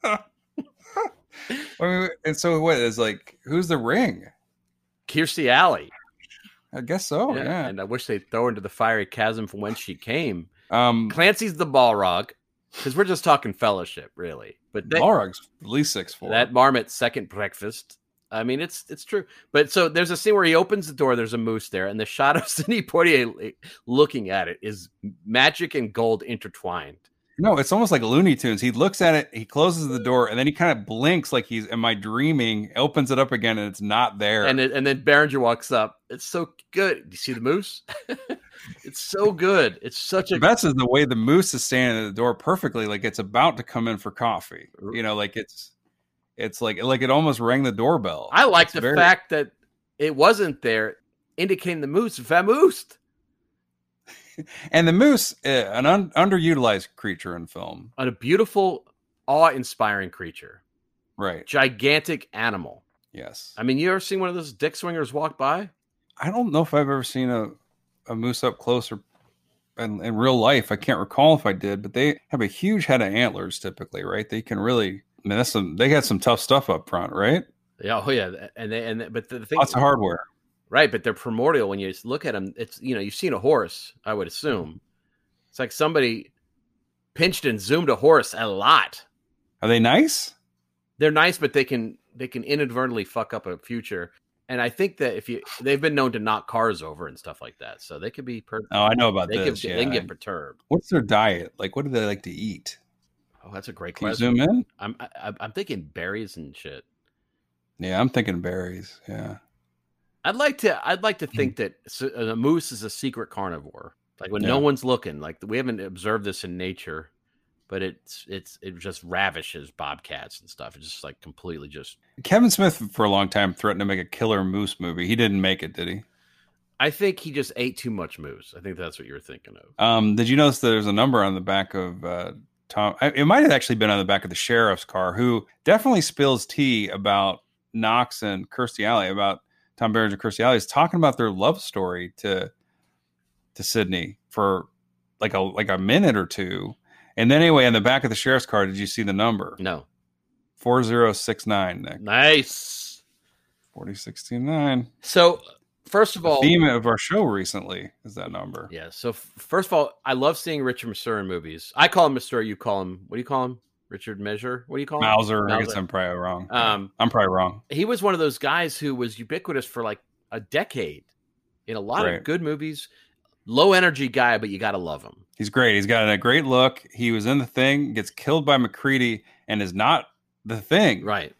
I mean, and so what is like? Who's the ring? Kirstie Alley. I guess so. Oh, Yeah. And I wish they'd throw her into the fiery chasm from whence she came. Um, Clancy's the Balrog, because we're just talking fellowship, really. But they, Balrog's at least six four. that marmot second breakfast. I mean, it's it's true. But so there's a scene where he opens the door. There's a moose there, and the shot of Sidney Poitier looking at it is magic and gold intertwined. No, it's almost like Looney Tunes. He looks at it, he closes the door, and then he kind of blinks like he's, Am I dreaming? Opens it up again, and it's not there. And it, and then Berenger walks up. It's so good. You see the moose? it's so good. It's such the a best is the way the moose is standing at the door perfectly, like it's about to come in for coffee. You know, like it's it's like like it almost rang the doorbell. I like It's the very- fact that it wasn't there, indicating the moose vamoosed. And the moose, uh, an un- underutilized creature in film, a beautiful, awe-inspiring creature, right? gigantic animal. Yes. I mean, you ever seen one of those dick swingers walk by? I don't know if I've ever seen a, a moose up close or in, in real life. I can't recall if I did, but they have a huge head of antlers typically, right? They can really, I mean, that's some, they got some tough stuff up front, right? Yeah, oh yeah, and they and they- but the thing, Lots of hardware. Right? But they're primordial when you look at them. It's you know you've seen a horse, I would assume. It's like somebody pinched and zoomed a horse a lot. Are they nice? They're nice, but they can they can inadvertently fuck up a future. And I think that if you they've been known to knock cars over and stuff like that, so they could be per- Oh, I know about they, this. could, yeah. they can get perturbed. What's their diet? Like, what do they like to eat? Oh, that's a great Can you question. zoom in? I'm I, I'm thinking berries and shit. Yeah, I'm thinking berries. Yeah. I'd like to. I'd like to Hmm. think that a moose is a secret carnivore. Like when Yeah. no one's looking. Like we haven't observed this in nature, but it's it's it just ravishes bobcats and stuff. It's just like completely just. Kevin Smith for a long time threatened to make a killer moose movie. He didn't make it, did he? I think he just ate too much moose. I think that's what you're thinking of. Um, did you notice that there's a number on the back of uh, Tom? I- It might have actually been on the back of the sheriff's car, who definitely spills tea about Knox and Kirstie Alley, about Tom Berenger and Kirstie Alley, is talking about their love story to to Sidney for like a like a minute or two. And then anyway, on the back of the sheriff's car, did you see the number? No, Four zero six nine, Nick. nice. Forty sixty nine. So first of all, Theme of our show recently is that number. yeah. So f- first of all, I love seeing Richard Masur in movies. I call him Masur. You call him. What do you call him? Richard Measure. What do you call him? Mauser, I guess I'm probably wrong. Um, I'm probably wrong. he was one of those guys who was ubiquitous for like a decade in a lot Right. of good movies. Low energy guy, but you got to love him. He's great. He's got a great look. He was in the thing, gets killed by McCready, and is not the thing. Right.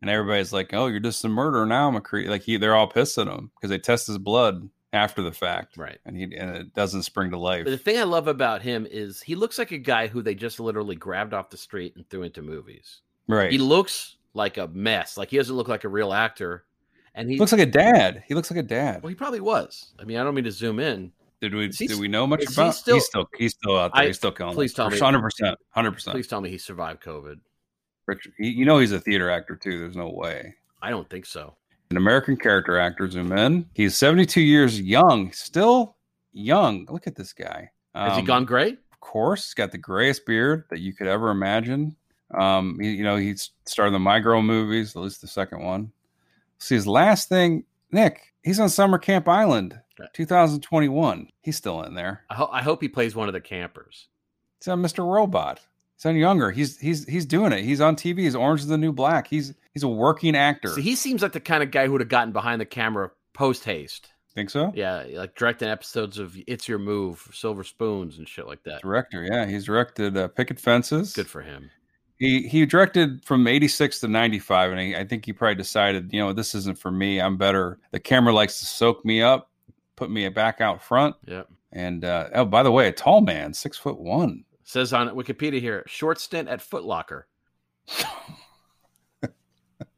And everybody's like, "Oh, you're just a murderer now, McCready." Like he, they're all pissing at him because they test his blood after the fact, Right. and he and it doesn't spring to life. But the thing I love about him is he looks like a guy who they just literally grabbed off the street and threw into movies. Right. He looks like a mess. Like he doesn't look like a real actor. And he looks like a dad. He looks like a dad. well, he probably was. I mean, I don't mean to zoom in. Did we he- did we know much is he about? still- he's still he's still out there. I- he's still killing. please tell me- Hundred percent. Hundred percent. Please tell me he survived COVID. Richard, you know he's a theater actor too. There's no way. I don't think so. An American character actor. Zoom in. He's 72 years young. Still young. Look at this guy. Has he Um, gone gray? Of course, he's got the grayest beard that you could ever imagine. Um, he, you know, he's starred in the My Girl movies, at least the second one. See his last thing, Nick. He's on Summer Camp Island, 2021. He's still in there. I, ho- I hope he plays one of the campers. It's on Mr. Robot. He's Younger. He's he's he's doing it. He's on TV. He's Orange is the New Black. He's he's a working actor. See, he seems like the kind of guy who would have gotten behind the camera post haste. Think so? Yeah, like directing episodes of It's Your Move, Silver Spoons, and shit like that. Director. Yeah, he's directed uh, Picket Fences. Good for him. he he directed from 86 to 95 and he, i think he probably decided you know this isn't for me i'm better the camera likes to soak me up put me back out front Yeah. and uh, oh by the way a tall man six foot one Says on Wikipedia here, short stint at Foot Locker.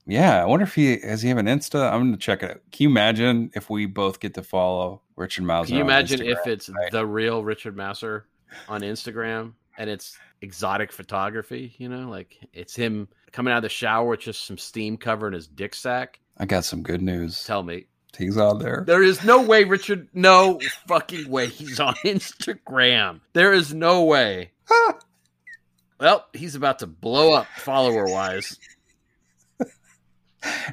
yeah i wonder if he has he have an insta i'm gonna check it out can you imagine if we both get to follow richard mouse Can you imagine if it's the real Richard Masur on Instagram and it's exotic photography? You know, like it's him coming out of the shower with just some steam covering his dick sack. i got some good news Tell me, he's out there there is no way Richard, no fucking way he's on Instagram. There is no way. well, he's about to blow up follower wise.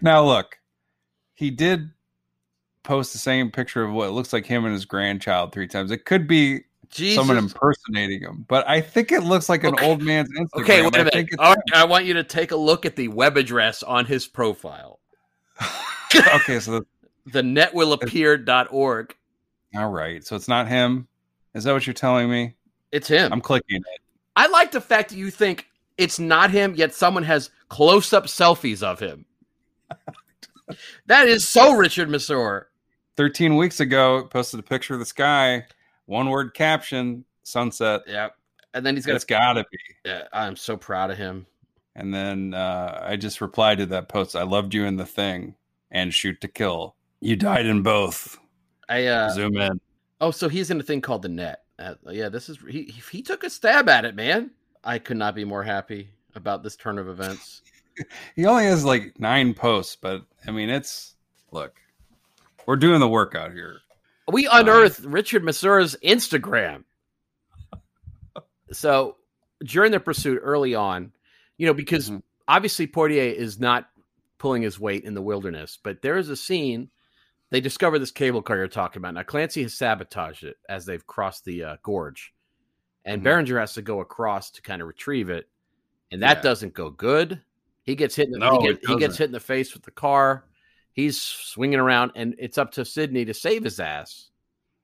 now look he did post the same picture of what looks like him and his grandchild three times it could be Jesus. someone impersonating him. But I think it looks like an Okay. old man's Instagram. Okay, wait I a minute. think it's All right, I want you to take a look at the web address on his profile. okay, so The netwillappear.org. all right, so it's not him. Is that what you're telling me? It's him. I'm clicking it. I like the fact that you think it's not him, yet someone has close up selfies of him. that is so Richard Masur. 13 weeks ago, posted a picture of the sky, one word caption, sunset. Yeah. And then he's got It's got to be. Yeah, I'm so proud of him. And then uh, I just replied to that post. I loved you in the thing and shoot to kill. You died in both. I uh Zoom in. oh, so he's in a thing called the net. Uh, yeah, this is he he took a stab at it, man. I could not be more happy about this turn of events. he only has like nine posts, but I mean, it's look, we're doing the work out here. We unearthed Richard Masur's Instagram. So during the pursuit early on, you know, because Mhm. obviously Poitier is not pulling his weight in the wilderness, but there is a scene they discover this cable car you're talking about. Now Clancy has sabotaged it as they've crossed the uh, gorge, and Mhm. Berenger has to go across to kind of retrieve it, and that Yeah. doesn't go good. He gets hit. In the, No, he, get- he gets hit in the face with the car. He's swinging around, and it's up to Sidney to save his ass.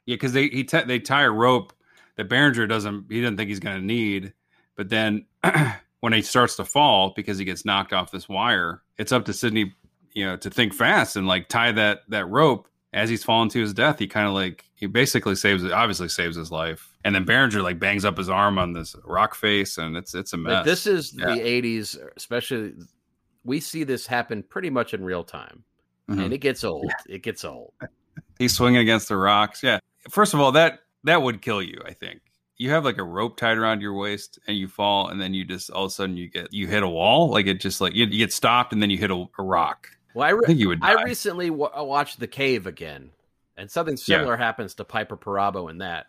Yeah, because they he t- they tie a rope that Berenger doesn't he doesn't think he's going to need, but then when he starts to fall because he gets knocked off this wire, it's up to Sidney, you know, to think fast and like tie that that rope as he's falling to his death. He kind of like he basically saves it, obviously saves his life, and then Berenger like bangs up his arm on this rock face, and it's it's a mess. But this is Yeah. the 80s, especially. We see this happen pretty much in real time, Mhm. and it gets old. It gets old. He's swinging against the rocks. Yeah. First of all, that that would kill you. I think you have like a rope tied around your waist and you fall, and then you just all of a sudden you get you hit a wall. Like it just like you, you get stopped, and then you hit a, a rock. Well, I, I think you would. Die. I recently w- uh, watched The Cave again, and something similar happens to Piper Perabo in that.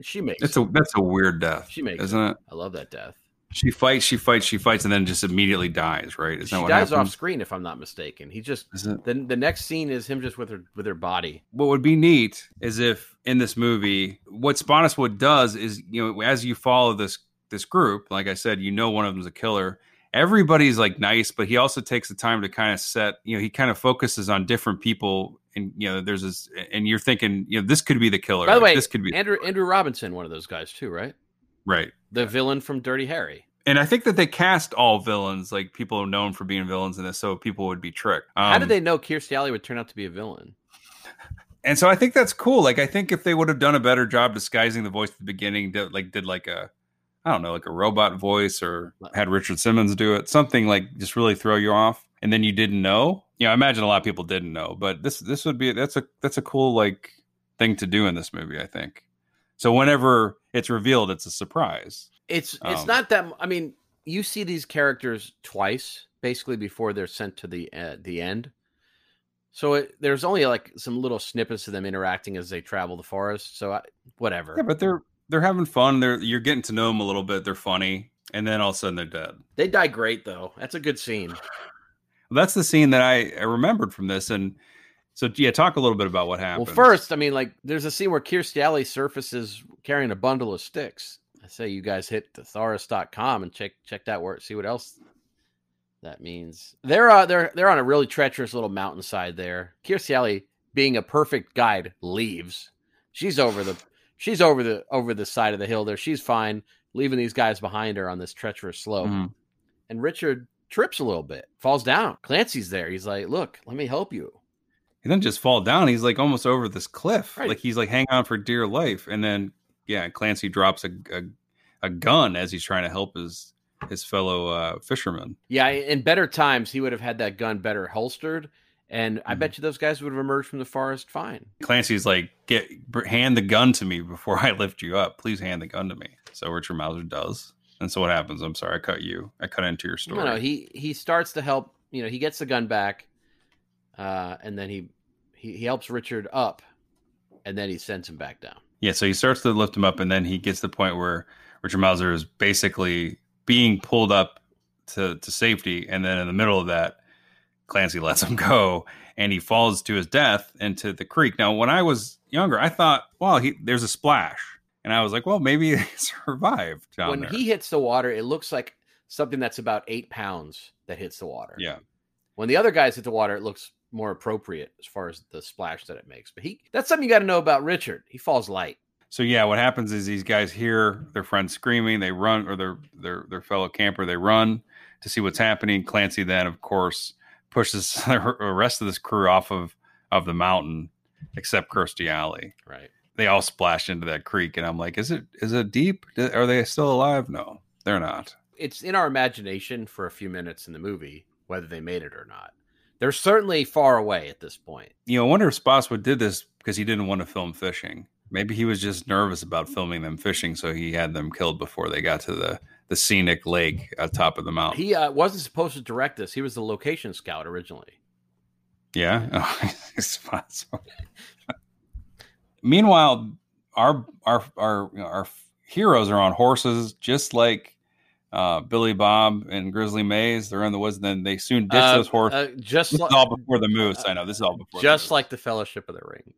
She makes It's it. a that's a weird death, She makes isn't it? I love that death. She fights, she fights, she fights, and then just immediately dies. Right? Is she that what dies happens? off screen, if I'm not mistaken. He just Is it? the the next scene is him just with her with her body. what would be neat is if in this movie what Spottiswoode does is you know as you follow this this group like I said you know one of them's a killer everybody's like nice but he also takes the time to kind of set you know he kind of focuses on different people and you know there's this and you're thinking you know this could be the killer By the Like, way, this could be Andrew Andrew Robinson, one of those guys too, right? right The villain from Dirty Harry. and I think that they cast all villains like people are known for being villains in this so people would be tricked How Um, did they know Kirstie Alley would turn out to be a villain? and so I think that's cool. Like I think if they would have done a better job disguising the voice at the beginning, did, like did like a I don't know, like a robot voice or had Richard Simmons do it, something like just really throw you off, and then you didn't know. You know, I imagine a lot of people didn't know, but this this would be that's a that's a cool like thing to do in this movie. I think. So whenever it's revealed, it's a surprise. It's it's Um, not that. I mean, you see these characters twice, basically before they're sent to the uh, the end. So it, there's only like some little snippets of them interacting as they travel the forest. So I, whatever. Yeah, but they're they're having fun. They're you're getting to know them a little bit. They're funny, and then all of a sudden they're dead. they die great though. That's a good scene. That's the scene that I, I remembered from this. And so, yeah, talk a little bit about what happened. Well, first, I mean, like there's a scene where Kirstie Alley surfaces carrying a bundle of sticks. I say you guys hit thesaurus.com and check check that word, see what else that means. They're uh, they're they're on a really treacherous little mountainside there. Kirstie Alley, being a perfect guide, leaves. She's over the she's over the over the side of the hill there. She's fine, leaving these guys behind her on this treacherous slope. Mhm. And Richard trips a little bit, falls down. Clancy's there. He's like, "Look, let me help you." he doesn't just fall down. He's like almost over this cliff. Right. Like he's like hang on for dear life. And then, yeah, Clancy drops a, a, a gun as he's trying to help his his fellow uh, fisherman. Yeah, in better times, he would have had that gun better holstered, and I Mhm. bet you those guys would have emerged from the forest fine. Clancy's like, get hand the gun to me before I lift you up. Please hand the gun to me. So Richard Mauser does. And so what happens? I'm sorry, I cut you. I cut into your story. No, no, he he starts to help. You know, he gets the gun back, uh, and then he, he he helps Richard up, and then he sends him back down. Yeah, so he starts to lift him up, and then he gets to the point where Richard Mauser is basically being pulled up to, to safety, and then in the middle of that, Clancy lets him go, and he falls to his death into the creek. Now, when I was younger, I thought, "Wow, he, there's a splash," and I was like, "Well, maybe he survived when there." he hits the water, it looks like something that's about eight pounds that hits the water. yeah, When the other guys hit the water, it looks more appropriate as far as the splash that it makes. But he that's something you got to know about Richard. He falls light. So yeah, what happens is these guys hear their friend screaming, they run, or their their their fellow camper, they run to see what's happening. Clancy then, of course, pushes the rest of this crew off of of the mountain, except Kirstie Alley. Right. They all splash into that creek, and I'm like, is it is it deep? Are they still alive? No, they're not. it's in our imagination for a few minutes in the movie whether they made it or not. They're certainly far away at this point. You know, I wonder if Spottiswoode did this because he didn't want to film fishing. Maybe he was just nervous about filming them fishing, so he had them killed before they got to the the scenic lake at top of the mountain. He uh, wasn't supposed to direct this. He was the location scout originally. Yeah. Oh, Meanwhile, our our our our heroes are on horses, just like uh, Billy Bob and Grizzly Mays. They're in the woods. And then they soon ditch Uh, those horses. uh, just this like, is all before the moose. I know this is all before. just moose. like the Fellowship of the Ring.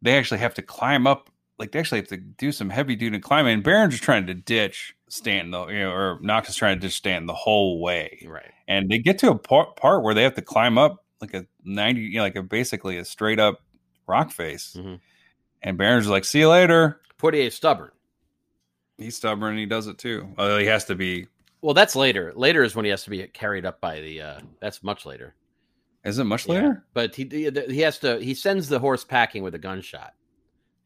they actually have to climb up. Like they actually have to do some heavy duty climbing. And Baron's just trying to ditch Stan, though, you know, or Knox is trying to just stand the whole way. Right. And they get to a part, part where they have to climb up like a ninety, you know, like a basically a straight up rock face. Mhm. And Baron's like, "See you later." Poitier is stubborn. He's stubborn and he does it too. Although he has to be. Well, that's later. Later is when he has to be carried up by the. uh That's much later. Is it much Yeah. later? But he he has to. He sends the horse packing with a gunshot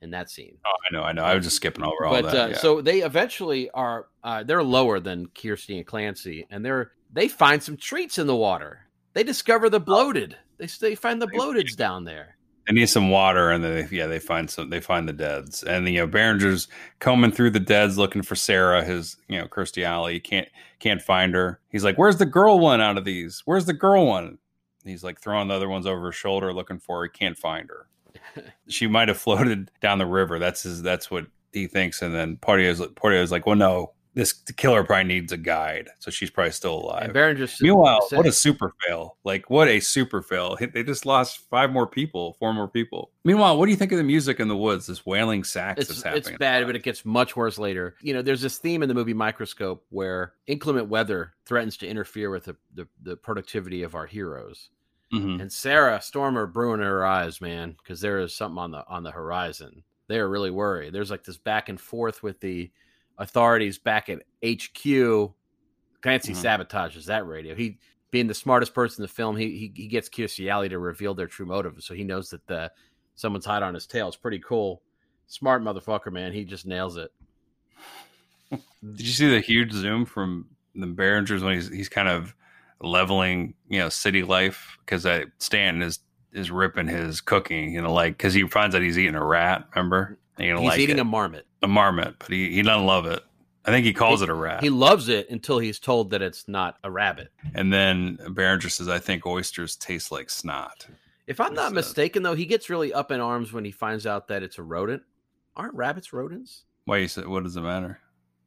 in that scene. Oh, I know, I know. I was just skipping over all but that. uh, yeah. so they eventually are. Uh, they're lower than Kirstie and Clancy, and they're they find some treats in the water. They discover the bloated. They they find the bloateds down there. they need some water, and then they, yeah, they find some. They find the deads, and you know, Berenger's combing through the deads looking for Sarah, his you know, Kirstie Alley. He can't can't find her. He's like, "Where's the girl one out of these? Where's the girl one?" He's like throwing the other ones over his shoulder, looking for her. He can't find her. she might have floated down the river. That's his. That's what he thinks. And then Poitier's Poitier's like, "Well, no, this the killer probably needs a guide, so she's probably still alive." And Baron just Meanwhile, what a super fail! Like, what a super fail! They just lost five more people, four more people. Meanwhile, what do you think of the music in the woods? This wailing sax it's that's it's happening. bad, but it gets much worse later. You know, there's this theme in the movie Microscope where inclement weather threatens to interfere with the the, the productivity of our heroes. Mhm. And Sarah Stormer brewing her eyes, man, because there is something on the on the horizon. They are really worried. There's like this back and forth with the authorities back at HQ. Clancy Mhm. sabotages that radio. He, being the smartest person in the film, he he, he gets Alley to reveal their true motive, so he knows that the someone's hot on his tail. It's pretty cool. Smart motherfucker, man. He just nails it. Did you see the huge zoom from the Behringers when he's he's kind of leveling, you know, city life because that Stantin is is ripping his cooking, you know, like because he finds out he's eating a rat. Remember, you know, He's like eating it. a marmot. a marmot, but he he doesn't love it. I think he calls it a rat. He loves it until he's told that it's not a rabbit. and then Berenger says, "I think oysters taste like snot." If I'm not He said. mistaken, though, he gets really up in arms when he finds out that it's a rodent. Aren't rabbits rodents? Why you said? What does it matter?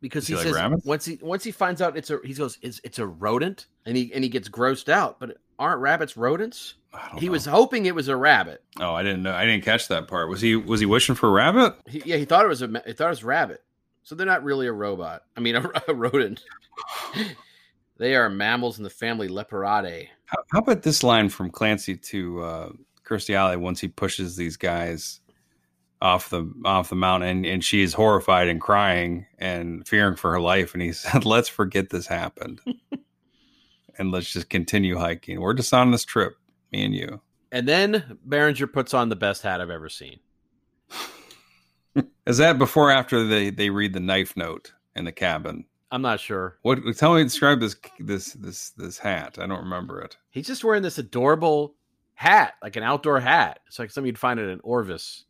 Because he, like says rabbits? once he once he finds out it's a he goes it's it's a rodent and he and he gets grossed out. But aren't rabbits rodents? He know. was hoping it was a rabbit. Oh, I didn't know. I didn't catch that part. Was he? Was he wishing for a rabbit? He, yeah, he thought it was a he thought it was rabbit. So they're not really a robot. I mean, a, a rodent. they are mammals in the family Leporidae. How, how about this line from Clancy to uh, Kirstie Alley once he pushes these guys off the off the mountain, and, and she is horrified and crying and fearing for her life, and he said, "Let's forget this happened, and let's just continue hiking. We're just on this trip, me and you." And then Berenger puts on the best hat I've ever seen. Is that before or after they they read the knife note in the cabin? I'm not sure. What? Tell me, describe this this this this hat. I don't remember it. He's just wearing this adorable hat, like an outdoor hat. It's like something you'd find at an Orvis,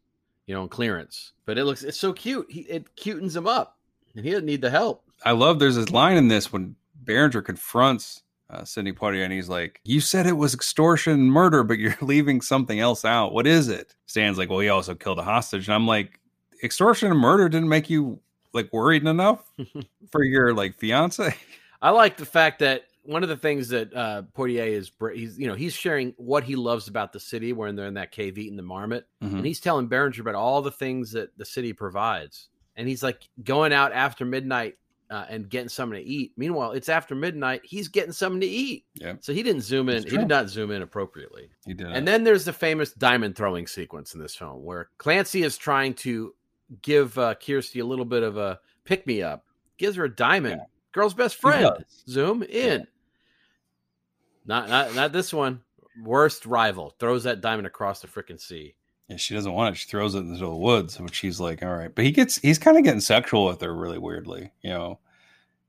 you know, in clearance. But it looks it's so cute. He it cutens him up, and he doesn't need the help. I love there's this line in this when Berenger confronts uh, Sidney Poitier and he's like, You said it was extortion and murder, but you're leaving something else out. What is it? Stan's like, Well, he also killed a hostage. And I'm like, Extortion and murder didn't make you like worried enough for your like fiance? I like the fact that one of the things that uh, Poitier is he's you know he's sharing what he loves about the city when they're in that cave eating the marmot, Mhm. and he's telling Berenger about all the things that the city provides, and he's like going out after midnight uh, and getting something to eat. Meanwhile, it's after midnight, he's getting something to eat. Yeah. So he didn't zoom in. He did not zoom in appropriately. He did. And then there's the famous diamond throwing sequence in this film where Clancy is trying to give uh, Kirstie a little bit of a pick me up, gives her a diamond, girl's best friend. Zoom in. Not, not not this one. Worst rival throws that diamond across the freaking sea. yeah, she doesn't want it. She throws it into the woods, which she's like, All right. But he gets he's kind of getting sexual with her really weirdly, you know.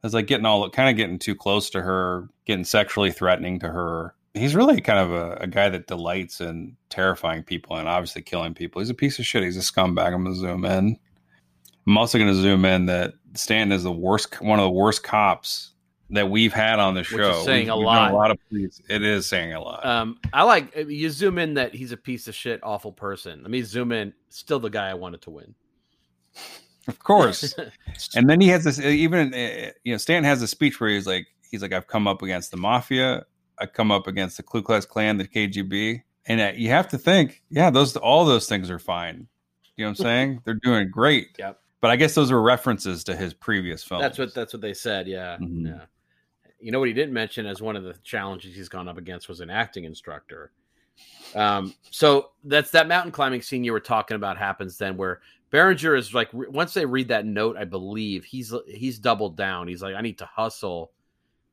It's like getting all kind of getting too close to her, getting sexually threatening to her. He's really kind of a, a guy that delights in terrifying people and obviously killing people. He's a piece of shit. He's a scumbag. I'm gonna zoom in. I'm also gonna zoom in that Stantin is the worst, one of the worst cops that we've had on the show. is saying We've- a we've lot. A lot of police. It is saying a lot. Um, I like you zoom in that he's a piece of shit, awful person. Let me zoom in. Still the guy I wanted to win. of course. and then he has this. Even uh, you know, Stantin has a speech where he's like, he's like, I've come up against the mafia. I come up against the Ku Klux Klan, the KGB, and uh, you have to think, yeah, those all those things are fine. You know what I'm saying? They're doing great. Yep. But I guess those were references to his previous films. That's what that's what they said. Yeah, Mhm. yeah. You know what he didn't mention as one of the challenges he's gone up against was an acting instructor. Um, so that's that mountain climbing scene you were talking about happens then where Berenger is like once they read that note, I believe he's he's doubled down. He's like, I need to hustle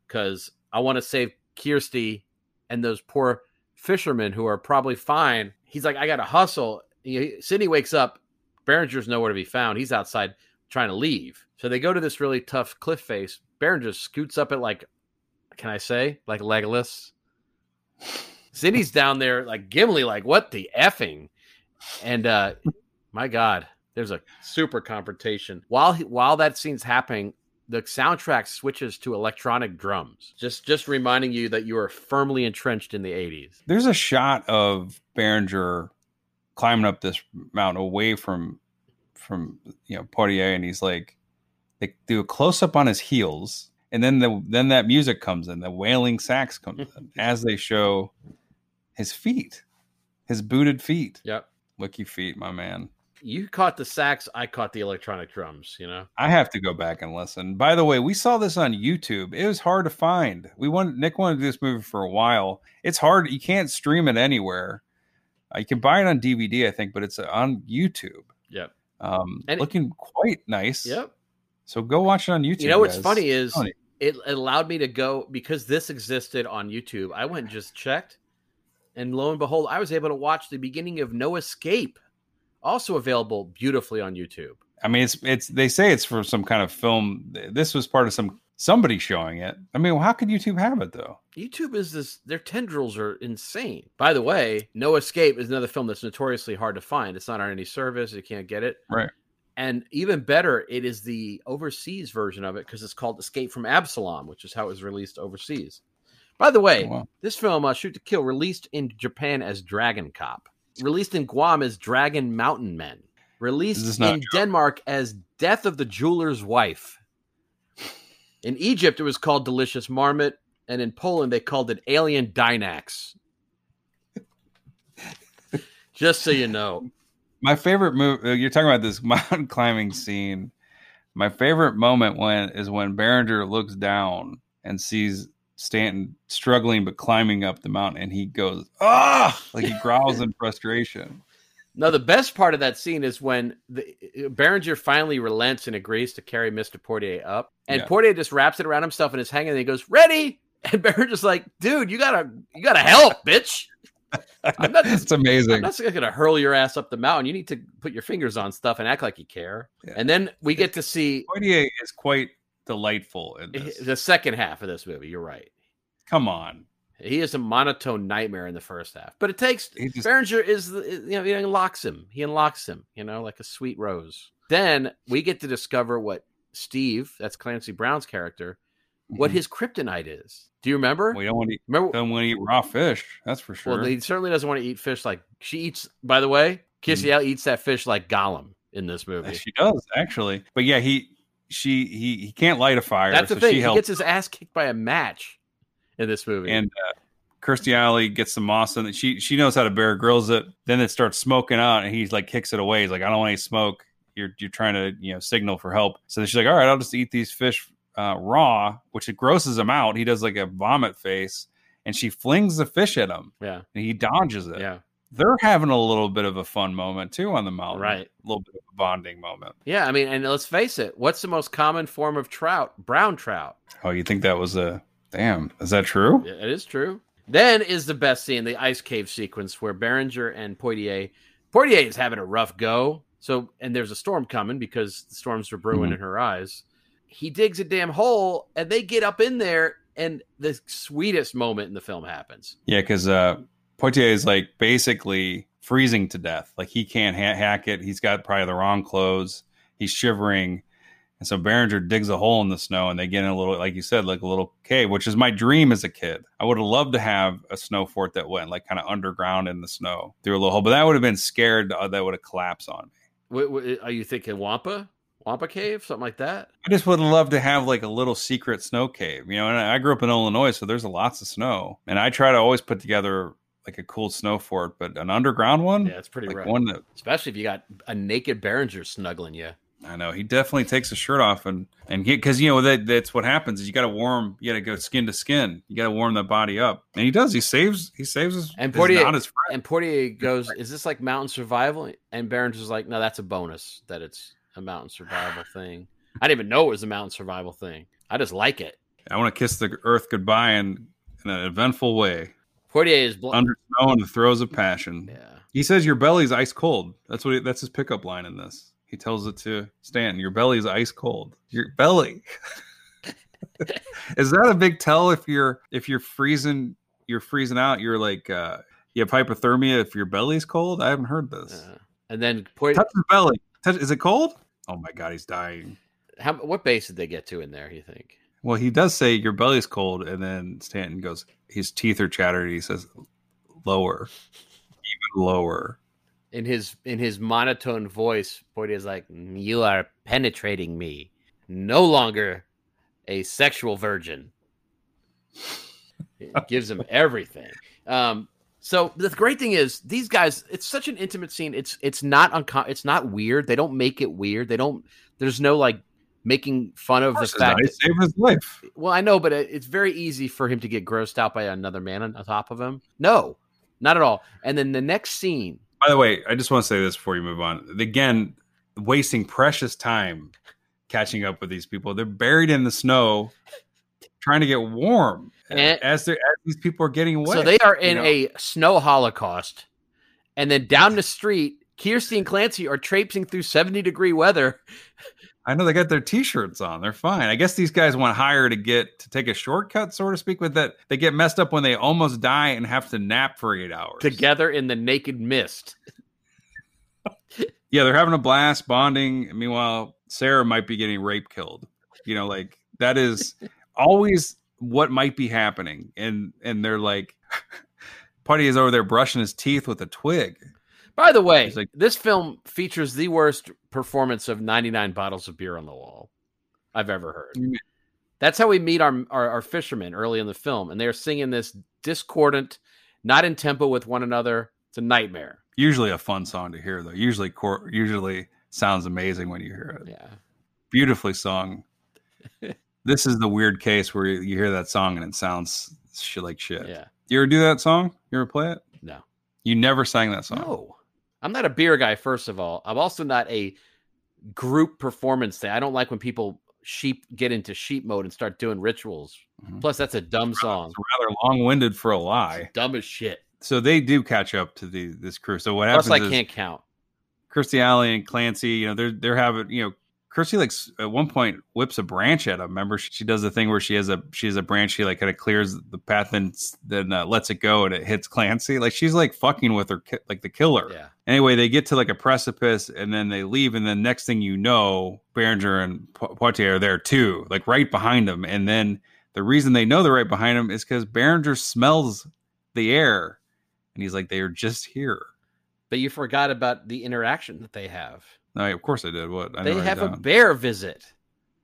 because I want to save Kirstie and those poor fishermen who are probably fine. He's like, I got to hustle. He, Sidney wakes up. Berenger's nowhere to be found. He's outside trying to leave. So they go to this really tough cliff face. Berenger scoots up it like, can I say, like Legolas? Sidney's down there like Gimli, like what the effing? And uh my God, there's a super confrontation. While he, while that scene's happening, the soundtrack switches to electronic drums. Just just reminding you that you are firmly entrenched in the 80s. There's a shot of Berenger climbing up this mountain away from from you know Poitier, and he's like they do a close up on his heels, and then the then that music comes in, the wailing sax comes in as they show his feet, his booted feet. Yep. Lucky feet, my man. You caught the sax, I caught the electronic drums, you know. I have to go back and listen. By the way, we saw this on YouTube. It was hard to find. We wanted Nick wanted to do this movie for a while. It's hard. You can't stream it anywhere. Uh, you can buy it on DVD, I think, but it's uh, on YouTube. Yep. Um, And looking quite nice. Yep. So go watch it on YouTube. You know what's guys. funny is Funny. It allowed me to go because this existed on YouTube. I went and just checked, and lo and behold, I was able to watch the beginning of No Escape, also available beautifully on YouTube. I mean, it's it's. They say it's for some kind of film. This was part of some somebody showing it. I mean, how could YouTube have it though? YouTube is this; their tendrils are insane. By the way, No Escape is another film that's notoriously hard to find. It's not on any service; you can't get it. Right. And even better, it is the overseas version of it because it's called Escape from Absalom, which is how it was released overseas. By the way, Oh, wow. this film, uh, Shoot to Kill, released in Japan as Dragon Cop, released in Guam as Dragon Mountain Men, released in? Denmark as Death of the Jeweler's Wife. In Egypt, it was called Delicious Marmot, and in Poland, they called it Alien Dynax. Just so you know. My favorite move you're talking about this mountain climbing scene my favorite moment when is when Berenger looks down and sees Stantin struggling but climbing up the mountain and he goes ah like he growls in frustration Now, the best part of that scene is when the Berenger finally relents and agrees to carry Mr. Poitier up, and Yeah. Poitier just wraps it around himself and is hanging. And he goes, "Ready?" And Berenger's like, "Dude, you gotta, you gotta help, bitch. I'm not it's amazing I'm not just gonna hurl your ass up the mountain. You need to put your fingers on stuff and act like you care." Yeah. And then we get to see Poitier is quite delightful in this. the second half of this movie. You're right. come on He is a monotone nightmare in the first half, but it takes just- Berenger is the- you know he unlocks him. He unlocks him, you know, like a sweet rose. Then we get to discover what Steve, that's Clancy Brown's character, what mm-hmm. his kryptonite is. Do you remember? we don't want to remember? don't want to eat raw fish that's for sure Well, he certainly doesn't want to eat fish like she eats. By the way, Kissy L eats that fish like Gollum in this movie. she does actually but yeah he she he he can't light a fire That's the so thing. He gets his ass kicked by a match in this movie. and uh, Kirstie Alley gets the moss and she she knows how to Bear Grylls it. Then it starts smoking out, and he's like kicks it away. He's like, I don't want any smoke. You're you're trying to you know signal for help. So she's like, all right, I'll just eat these fish uh, raw, which it grosses him out. He does like a vomit face, and she flings the fish at him, yeah, and he dodges it. yeah, They're having a little bit of a fun moment too on the mountain, Right. A little bit of a bonding moment. yeah. I mean, and let's face it. What's the most common form of trout? Brown trout. Oh, you think that was a damn? Is that true? It is true. Then is the best scene, the ice cave sequence where Berenger and Poitier. Poitier is having a rough go. So, and there's a storm coming because the storms are brewing Mhm. in her eyes. He digs a damn hole, and they get up in there, and the sweetest moment in the film happens. Yeah, because uh, Poitier is like basically freezing to death. Like he can't ha- hack it. He's got probably the wrong clothes. He's shivering, And so Berenger digs a hole in the snow and they get in a little, like you said, like a little cave, which is my dream as a kid. I would have loved to have a snow fort that went like kind of underground in the snow through a little hole, but that would have been scared uh, that would have collapsed on me. Wait, wait, are you thinking Wampa? Wampa Cave? Something like that? I just would love to have like a little secret snow cave, you know. And I grew up in Illinois, so there's lots of snow, and I try to always put together like a cool snow fort, but an underground one, Yeah, it's pretty like rad. one that Especially if you got a naked Berenger snuggling you. I know he definitely takes his shirt off and and because you know that that's what happens is you got to warm, you got to go skin to skin, you got to warm the body up, and he does. He saves he saves his And Poitier- his. And Poitier goes, "Is this like mountain survival?" And Berenger's like, "No, that's a bonus. That it's a mountain survival thing. I didn't even know it was a mountain survival thing. I just like it." I want to kiss the earth goodbye in in an eventful way Poitier is bl- under snow in the throes of passion. yeah. He says your belly's ice cold. That's what he, that's his pickup line in this. He tells it to Stantin. Your belly's ice cold. Your belly. Is that a big tell if you're if you're freezing you're freezing out, you're like uh you have hypothermia if your belly's cold? I haven't heard this. Uh, and then Poitier, Touch his belly. Touch, is it cold? Oh my god, he's dying. how, what base did they get to in there? You think? Well, he does say your belly's cold, and then Stantin goes, his teeth are chattered. He says, lower, even lower. In his in his monotone voice, Poitier's like, "You are penetrating me, no longer a sexual virgin." It gives him everything. Um, so the great thing is these guys. It's such an intimate scene. It's it's not uncom- It's not weird. They don't make it weird. They don't. There's no like making fun of, Of the fact. That, saved his life. well, I know, but it- it's very easy for him to get grossed out by another man on on top of him. No, not at all. And then the next scene. By the way, I just want to say this before you move on. Again, wasting precious time catching up with these people. They're buried in the snow, trying to get warm And- as as these people are getting away. So they are in you know? a snow holocaust, and then down the street, Kirstie and Clancy are traipsing through seventy degree weather. I know they got their t-shirts on. They're fine. I guess these guys went higher to get to take a shortcut, so to speak, with that. They get messed up when they almost die and have to nap for eight hours. together in the naked mist. Yeah, they're having a blast, bonding. Meanwhile, Sarah might be getting rape killed. You know, like that is always what might be happening. And and they're like Putty is over there brushing his teeth with a twig. By the way, like- this film features the worst performance of 99 bottles of beer on the wall I've ever heard. That's how we meet our, our our fishermen early in the film, and they're singing this discordant, not in tempo with one another. It's a nightmare. Usually a fun song to hear though. Usually cor- usually sounds amazing when you hear it. Yeah. Beautifully sung. this is the weird case where you hear that song and it sounds shit like shit. Yeah. You ever do that song? You ever play it? No. You never sang that song. No. I'm not a beer guy, first of all. I'm also not a group performance thing. I don't like when people sheep get into sheep mode and start doing rituals. Mhm. Plus, that's a dumb song. It's rather long-winded for a lie. Dumb as shit. So they do catch up to the this crew. So what Plus, happens I is can't count. Kirstie Alley and Clancy, you know, they're they're having, you know, Kirstie like at one point whips a branch at him. Remember, she, does the thing where she has a she has a branch, she like kind of clears the path and then uh, lets it go and it hits Clancy. Like she's like fucking with her, like the killer. Yeah. Anyway, they get to like a precipice and then they leave, and then next thing you know, Berenger and Poitier are there too, like right behind them. And then the reason they know they're right behind him is because Berenger smells the air, and he's like, "They are just here." But you forgot about the interaction that they have. No, of course I did. What I they have a bear visit.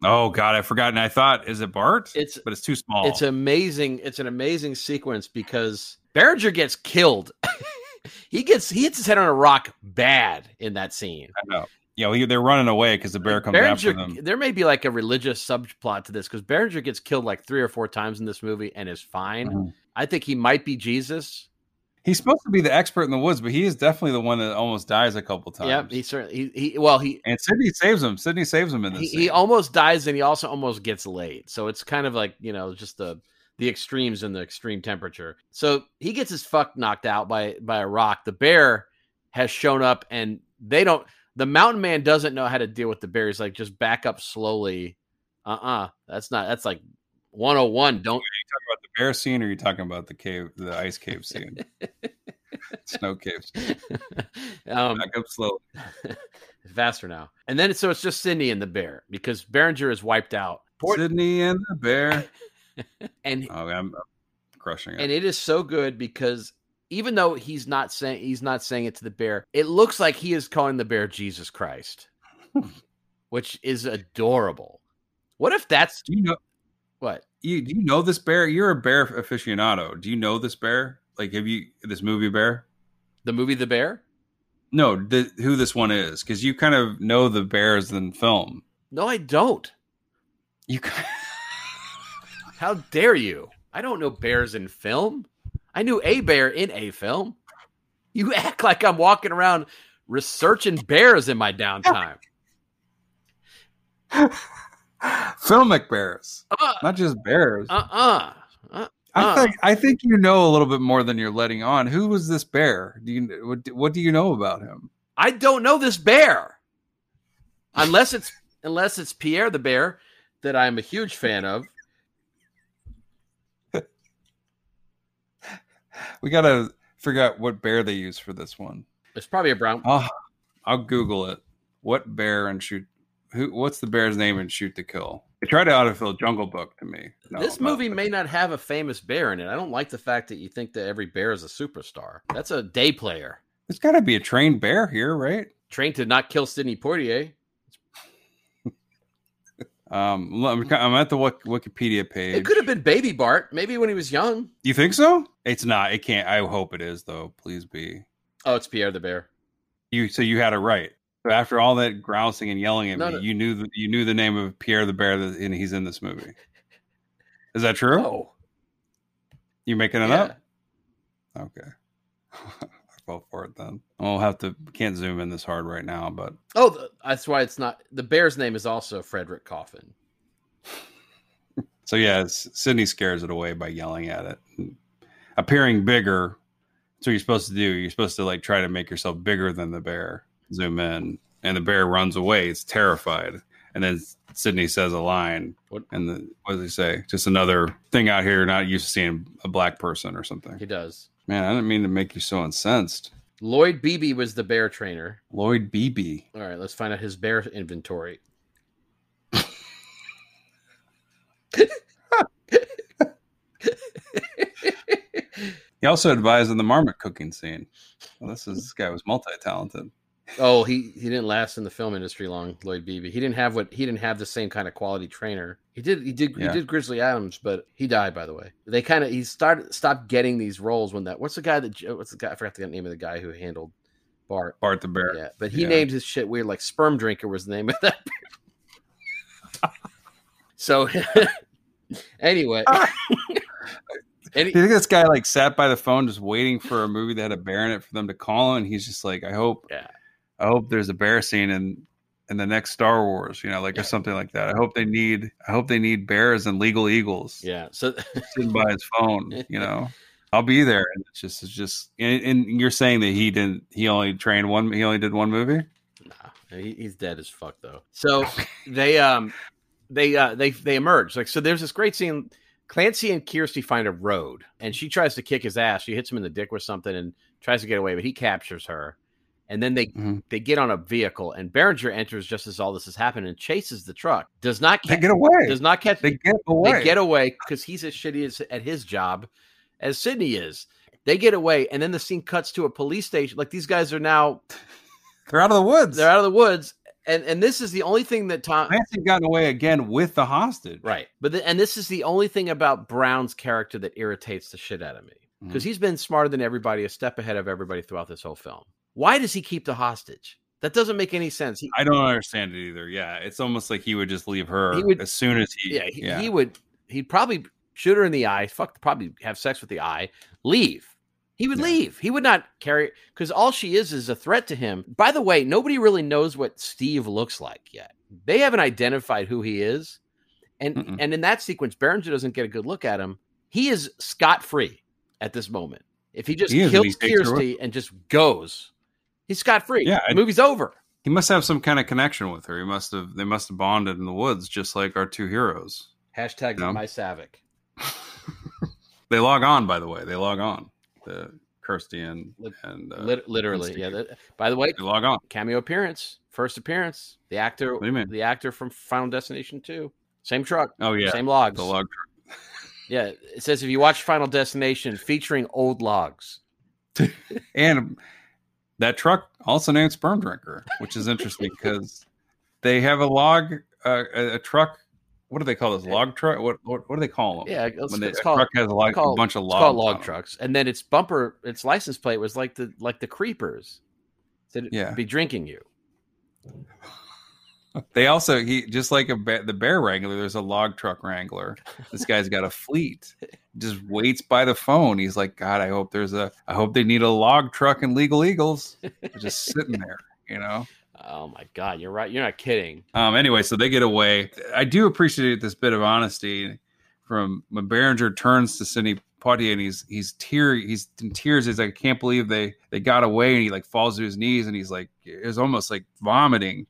Oh God, I forgot. And I thought, is it Bart? It's but it's too small. it's amazing. It's an amazing sequence because Berenger gets killed. he gets he hits his head on a rock bad in that scene. I know. Yeah, well, they're running away because the bear comes after them. There may be like a religious subplot to this because Berenger gets killed like three or four times in this movie and is fine. Mhm. I think he might be Jesus. He's supposed to be the expert in the woods, but he is definitely the one that almost dies a couple times. Yeah, he certainly he, he well he and Sidney saves him. Sidney saves him in this. he, he almost dies and he also almost gets laid. So it's kind of like, you know, just the the extremes and the extreme temperature. So he gets his fuck knocked out by by a rock. The bear has shown up and they don't the mountain man doesn't know how to deal with the bear. He's like, just back up slowly. Uh-uh. That's not that's like 101. Don't talking about the bear scene, or are you talking about the cave, the ice cave scene? Snow caves. um, Back up slow. faster now. And then so it's just Sidney and the bear because Berenger is wiped out. Poor- Sidney and the bear. and Oh, I'm, I'm crushing it. and it is so good because even though he's not saying he's not saying it to the bear, it looks like he is calling the bear Jesus Christ, which is adorable. What if that's do you know? what? You do you know this bear? You're a bear aficionado. Do you know this bear? Like, have you this movie bear? The movie The Bear? No, the, who this one is? Because you kind of know the bears in film. No, I don't. You How dare you? I don't know bears in film. I knew a bear in a film. You act like I'm walking around researching bears in my downtime. filmic bears, Uh not just bears. uh uh. uh. I think I think you know a little bit more than you're letting on. Who was this bear? Do you what, what do you know about him? I don't know this bear. Unless it's unless it's Pierre the bear that I'm a huge fan of. We gotta figure out what bear they use for this one. It's probably a brown. I'll I'll Google it. What bear and shoot? Who? What's the bear's name in Shoot to Kill? They tried to autofill Jungle Book to me. No, this movie may not have a famous bear in it. I don't like the fact that you think that every bear is a superstar. That's a day player. There's got to be a trained bear here, right? Trained to not kill Sidney Poitier. Um, I'm, I'm at the Wikipedia page. It could have been Baby Bart, maybe when he was young. You think so? It's not. It can't. I hope it is though. Please be. Oh, it's Pierre the bear. You so you had it right. So after all that grousing and yelling at No, me, no. you knew the, you knew the name of Pierre the Bear that and he's in this movie. Is that true? Oh, You making it yeah. up? Okay. I fell for it then. I'll have to can't zoom in this hard right now, but Oh, th- that's why it's not. The bear's name is also Frederick Coffin. so yeah, Sidney scares it away by yelling at it, and appearing bigger. That's what you're supposed to do. You're supposed to like try to make yourself bigger than the bear. Zoom in, and the bear runs away. It's terrified, and then Sidney says a line. What? And the what does he say? Just another thing out here, not used to seeing a black person or something. He does. Man, I didn't mean to make you so incensed. Lloyd Beebe was the bear trainer. Lloyd Beebe. All right, let's find out his bear inventory. He also advised in the marmot cooking scene. Well, this is this guy was multi-talented. Oh, he he didn't last in the film industry long, Lloyd Beebe. He didn't have what he didn't have the same kind of quality trainer. He did he did Yeah. he did Grizzly Adams, but he died by the way. They kind of he started stopped getting these roles when that what's the guy that what's the guy I forgot the name of the guy who handled Bart. Bart the bear. Yeah, but he Yeah. named his shit weird like sperm drinker was the name of that. so anyway, any, Do you think this guy like sat by the phone just waiting for a movie that had a bear in it for them to call him? And he's just like, I hope, Yeah. I hope there's a bear scene in in the next Star Wars, you know, like Yeah. or something like that. I hope they need, I hope they need bears and legal eagles yeah, so sitting by his phone. You know, I'll be there. And it's just, it's just, and, and you're saying that he didn't, he only trained one, he only did one movie. Nah, he, he's dead as fuck though. So they um they uh they they emerge like so. There's this great scene. Clancy and Kirstie find a road, and she tries to kick his ass. She hits him in the dick with something and tries to get away, but he captures her. And then they Mhm. they get on a vehicle, and Berenger enters just as all this is happening and chases the truck. Does not They get away. does not catch. They get away. They get away because he's as shitty as, at his job as Sidney is. They get away, and then the scene cuts to a police station. Like these guys are now They're out of the woods. they're out of the woods, and and this is the only thing that Tom Clancy gotten away again with the hostage. right, but the, and this is the only thing about Brown's character that irritates the shit out of me Mm-hmm. because he's been smarter than everybody, a step ahead of everybody throughout this whole film. Why does he keep the hostage? That doesn't make any sense. He, I don't understand it either. Yeah, it's almost like he would just leave her He would- as soon as he. yeah, he, he would. He'd probably shoot her in the eye. Fuck, probably have sex with the eye. Leave. He would Yeah. leave. He would not carry because all she is is a threat to him. By the way, nobody really knows what Steve looks like yet. They haven't identified who he is, and Mm-mm. and in that sequence, Berenger doesn't get a good look at him. He is scot free at this moment. If he just He kills he takes her with Kirstie and just goes, he's scot free. Yeah, the movie's over. He must have some kind of connection with her. He must have. They must have bonded in the woods, just like our two heroes. Hashtag No. my Saavik. They log on, by the way. They log on. The Kirstie and and uh, Lit- literally, yeah. that- by the way, they log on. cameo appearance, first appearance. The actor, you the actor from Final Destination Two, same truck, Oh yeah, same logs. the log. Truck. Yeah, it says if you watch Final Destination featuring old logs. And that truck also named Sperm Drinker, which is interesting because they have a log, uh, a, a truck. What do they call this? Log truck? What what, what do they call them? Yeah, it's, when it's called truck has a, log, called- a bunch of it's called log trucks, and then its bumper, its license plate was like the like the creepers. Said Yeah. be drinking you. They also he just like a ba- the bear wrangler. There's a log truck wrangler. This guy's got a fleet. Just waits by the phone. He's like, God, I hope there's a. I hope they need a log truck and legal eagles. They're just sitting there, you know. Oh my god, you're right. You're not kidding. Um. Anyway, so they get away. I do appreciate this bit of honesty from when Berenger turns to Sidney Poitier and he's he's tear he's in tears. He's like, I can't believe they they got away, and he like falls to his knees and he's like, it was almost like vomiting.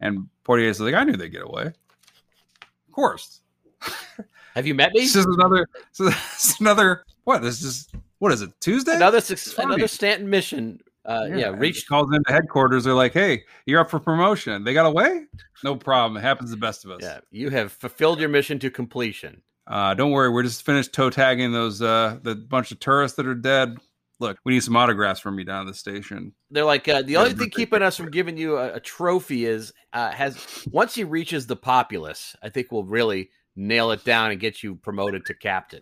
And Poitier Poitier's like, I knew they'd get away. Of course. Have you met me? This is another. This is another. What? This is what is it? Tuesday? Another suc- funny. another Stantin mission. Uh, yeah, and reached. he calls into headquarters. They're like, "Hey, you're up for promotion. They got away? No problem. It happens to the best of us. Yeah, you have fulfilled your mission to completion. Uh, don't worry. We're just finished toe tagging those uh, the bunch of tourists that are dead. Look, we need some autographs from you down at the station. They're like uh, the Yeah, only thing keeping us from giving you a, a trophy is uh, has once he reaches the populace, I think we'll really nail it down and get you promoted to captain.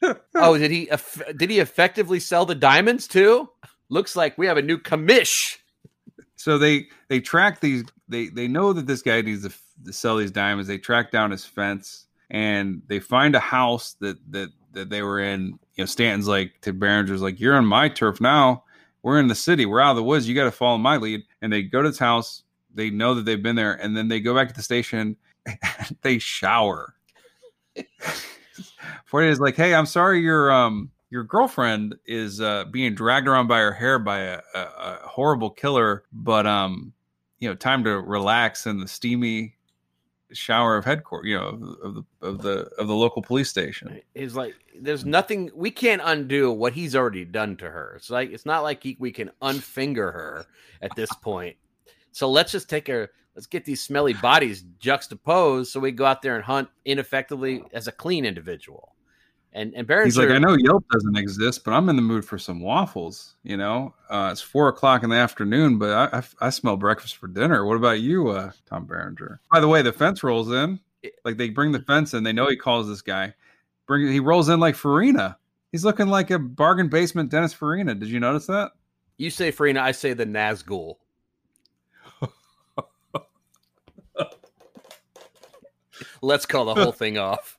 oh, did he did he effectively sell the diamonds too? Looks like we have a new commish. So they they track these. They they know that this guy needs to, f- to sell these diamonds. They track down his fence and they find a house that that that they were in. You know, Stantin's like to Berenger's like, "You're on my turf now. We're in the city. We're out of the woods. You got to follow my lead." And they go to his house. They know that they've been there, and then they go back to the station. they shower. Forty is like, "Hey, I'm sorry your um your girlfriend is uh being dragged around by her hair by a, a, a horrible killer, but um you know, time to relax in the steamy shower of headquarters, you know, of, the of the of the local police station." He's like, there's nothing we can't undo what he's already done to her. It's like it's not like he, we can unfinger her at this point. So let's just take her. Let's get these smelly bodies juxtaposed, so we go out there and hunt ineffectively as a clean individual. And and Baron He's like, I know Yelp doesn't exist, but I'm in the mood for some waffles. You know, uh, it's four o'clock in the afternoon, but I, I, I smell breakfast for dinner. What about you, uh, Tom Berenger? By the way, the fence rolls in. Like they bring the fence in. They know he calls this guy. Bring he rolls in like Farina. He's looking like a bargain basement Dennis Farina. Did you notice that? You say Farina, I say the Nazgul. Let's call the whole thing off.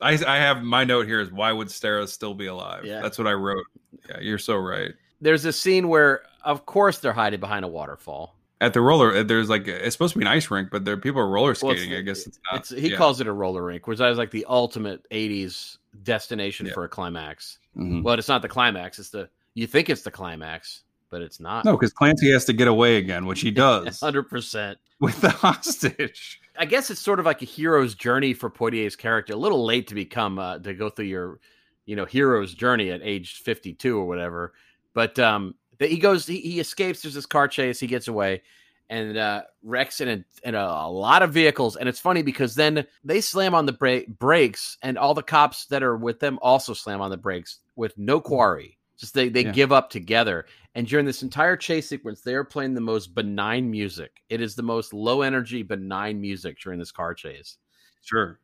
I, I have my note here is why would Stara still be alive? Yeah. That's what I wrote. Yeah, you're so right. There's a scene where, of course, they're hiding behind a waterfall. At the roller, there's like it's supposed to be an ice rink, but there people are roller Well, skating. I guess it's not. It's, he yeah. calls it a roller rink, which is like the ultimate '80s destination Yeah. for a climax. Mhm. Well, it's not the climax; it's the you think it's the climax, but it's not. No, because Clancy has to get away again, which he does hundred percent. with the hostage. I guess it's sort of like a hero's journey for Poitier's character. A little late to become uh, to go through your, you know, hero's journey at age fifty-two or whatever. But um, that he goes, he, he escapes. There's this car chase. He gets away and uh, wrecks in, a, in a, a lot of vehicles. And it's funny because then they slam on the bra- brakes, and all the cops that are with them also slam on the brakes with no quarry. Just they they Yeah. give up together. And during this entire chase sequence, they are playing the most benign music. It is the most low energy, benign music during this car chase. Sure,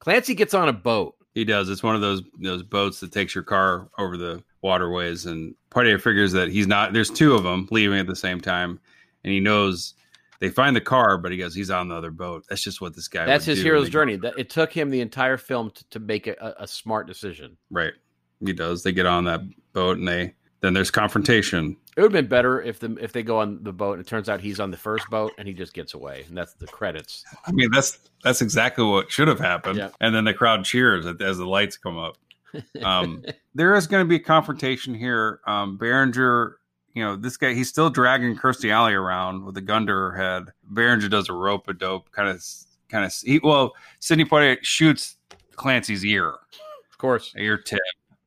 Clancy gets on a boat. he does. It's one of those those boats that takes your car over the waterways, and Poitier figures that he's not. There's two of them leaving at the same time, and he knows they find the car, but he goes, he's on the other boat. That's just what this guy. That's his hero's journey. That it took him the entire film to, to make a, a smart decision. Right, he does. They get on that boat, and they then there's confrontation. It would have been better if the if they go on the boat and it turns out he's on the first boat and he just gets away, and that's the credits. I mean, that's that's exactly what should have happened. Yeah. And then the crowd cheers as the lights come up. Um, there is going to be a confrontation here. Um, Berenger, you know, this guy, he's still dragging Kirstie Alley around with a gun to her head. Berenger does a rope a dope kind of, kind of. He, well, Sidney Poitier shoots Clancy's ear, Of course, ear tip,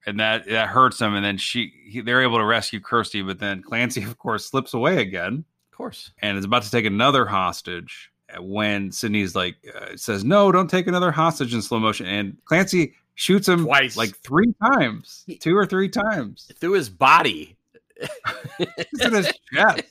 and that that hurts him. And then she he, they're able to rescue Kirstie, but then Clancy, of course, slips away again Of course. and is about to take another hostage. When Sidney's like uh, says, "No, don't take another hostage in slow motion," and Clancy shoots him Twice. like three times, He- two or three times. Through his body. It's in his chest.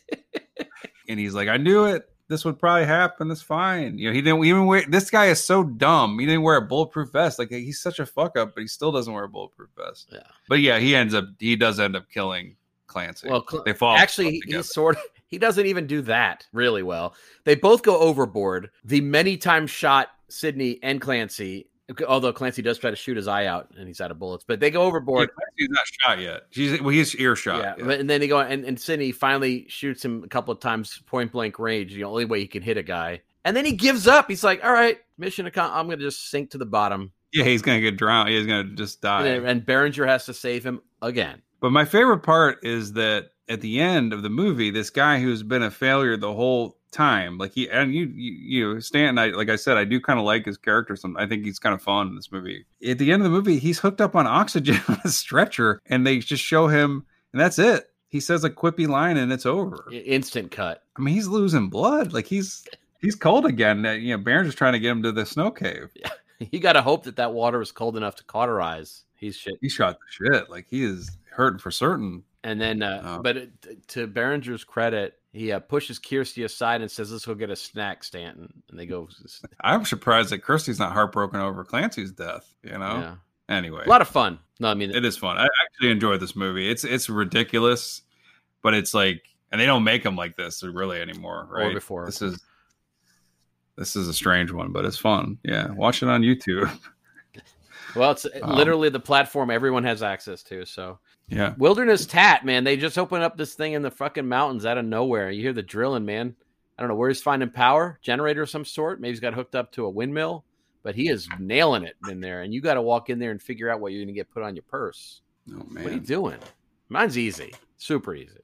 and he's like, I knew it. This would probably happen. That's fine. You know, he didn't even wear. This guy is so dumb. He didn't wear a bulletproof vest. Like he's such a fuck up, but he still doesn't wear a bulletproof vest. Yeah. But yeah, he ends up. He does end up killing Clancy. Well, Cl- they fall. Actually, he, sort of he doesn't even do that really well. They both go overboard. The many times shot Sidney and Clancy, although Clancy does try to shoot his eye out and he's out of bullets, but they go Yeah, overboard. Clancy's not shot yet. She's well, he's earshot. yeah, Yeah, and then they go and, and Sidney finally shoots him a couple of times point blank range. The only way he can hit a guy, and then he gives up. He's like, "All right, mission accomplished. I'm going to just sink to the bottom." Yeah, he's gonna get drowned. He's gonna just die. And, and Berenger has to save him again. But my favorite part is that at the end of the movie, this guy who's been a failure the whole time, like he and you, you, you Stantin, I like I said, I do kind of like his character. Some I think he's kind of fun in this movie. At the end of the movie, he's hooked up on oxygen on a stretcher, and they just show him, and that's it. He says a quippy line, and it's over. Instant cut. I mean, he's losing blood. Like he's he's cold again. That you know, Baron's just trying to get him to the snow cave. Yeah, You got to hope that that water is cold enough to cauterize. He's shit. He shot the shit. Like he is hurting for certain. And then, uh, Oh. but it, to Berenger's credit, he uh, pushes Kirstie aside and says, "Let's go get a snack, Stantin." And they go. I'm surprised that Kirstie's not heartbroken over Clancy's death. You know. Yeah. Anyway, A lot of fun. No, I mean, it is fun. I actually enjoyed this movie. It's it's ridiculous, but it's like, and they don't make them like this really anymore, Or right? before. This is this is a strange one, but it's fun. Yeah, watch it on YouTube. well, it's Um, literally the platform everyone has access to. So, yeah, Wilderness Tat, man, they just open up this thing in the fucking mountains out of nowhere. You hear the drilling, man. I don't know where he's finding power, generator of some sort. Maybe he's got hooked up to a windmill, but he is nailing it in there. And you got to walk in there and figure out what you're going to get put on your purse. oh What are you doing? Mine's easy, super easy.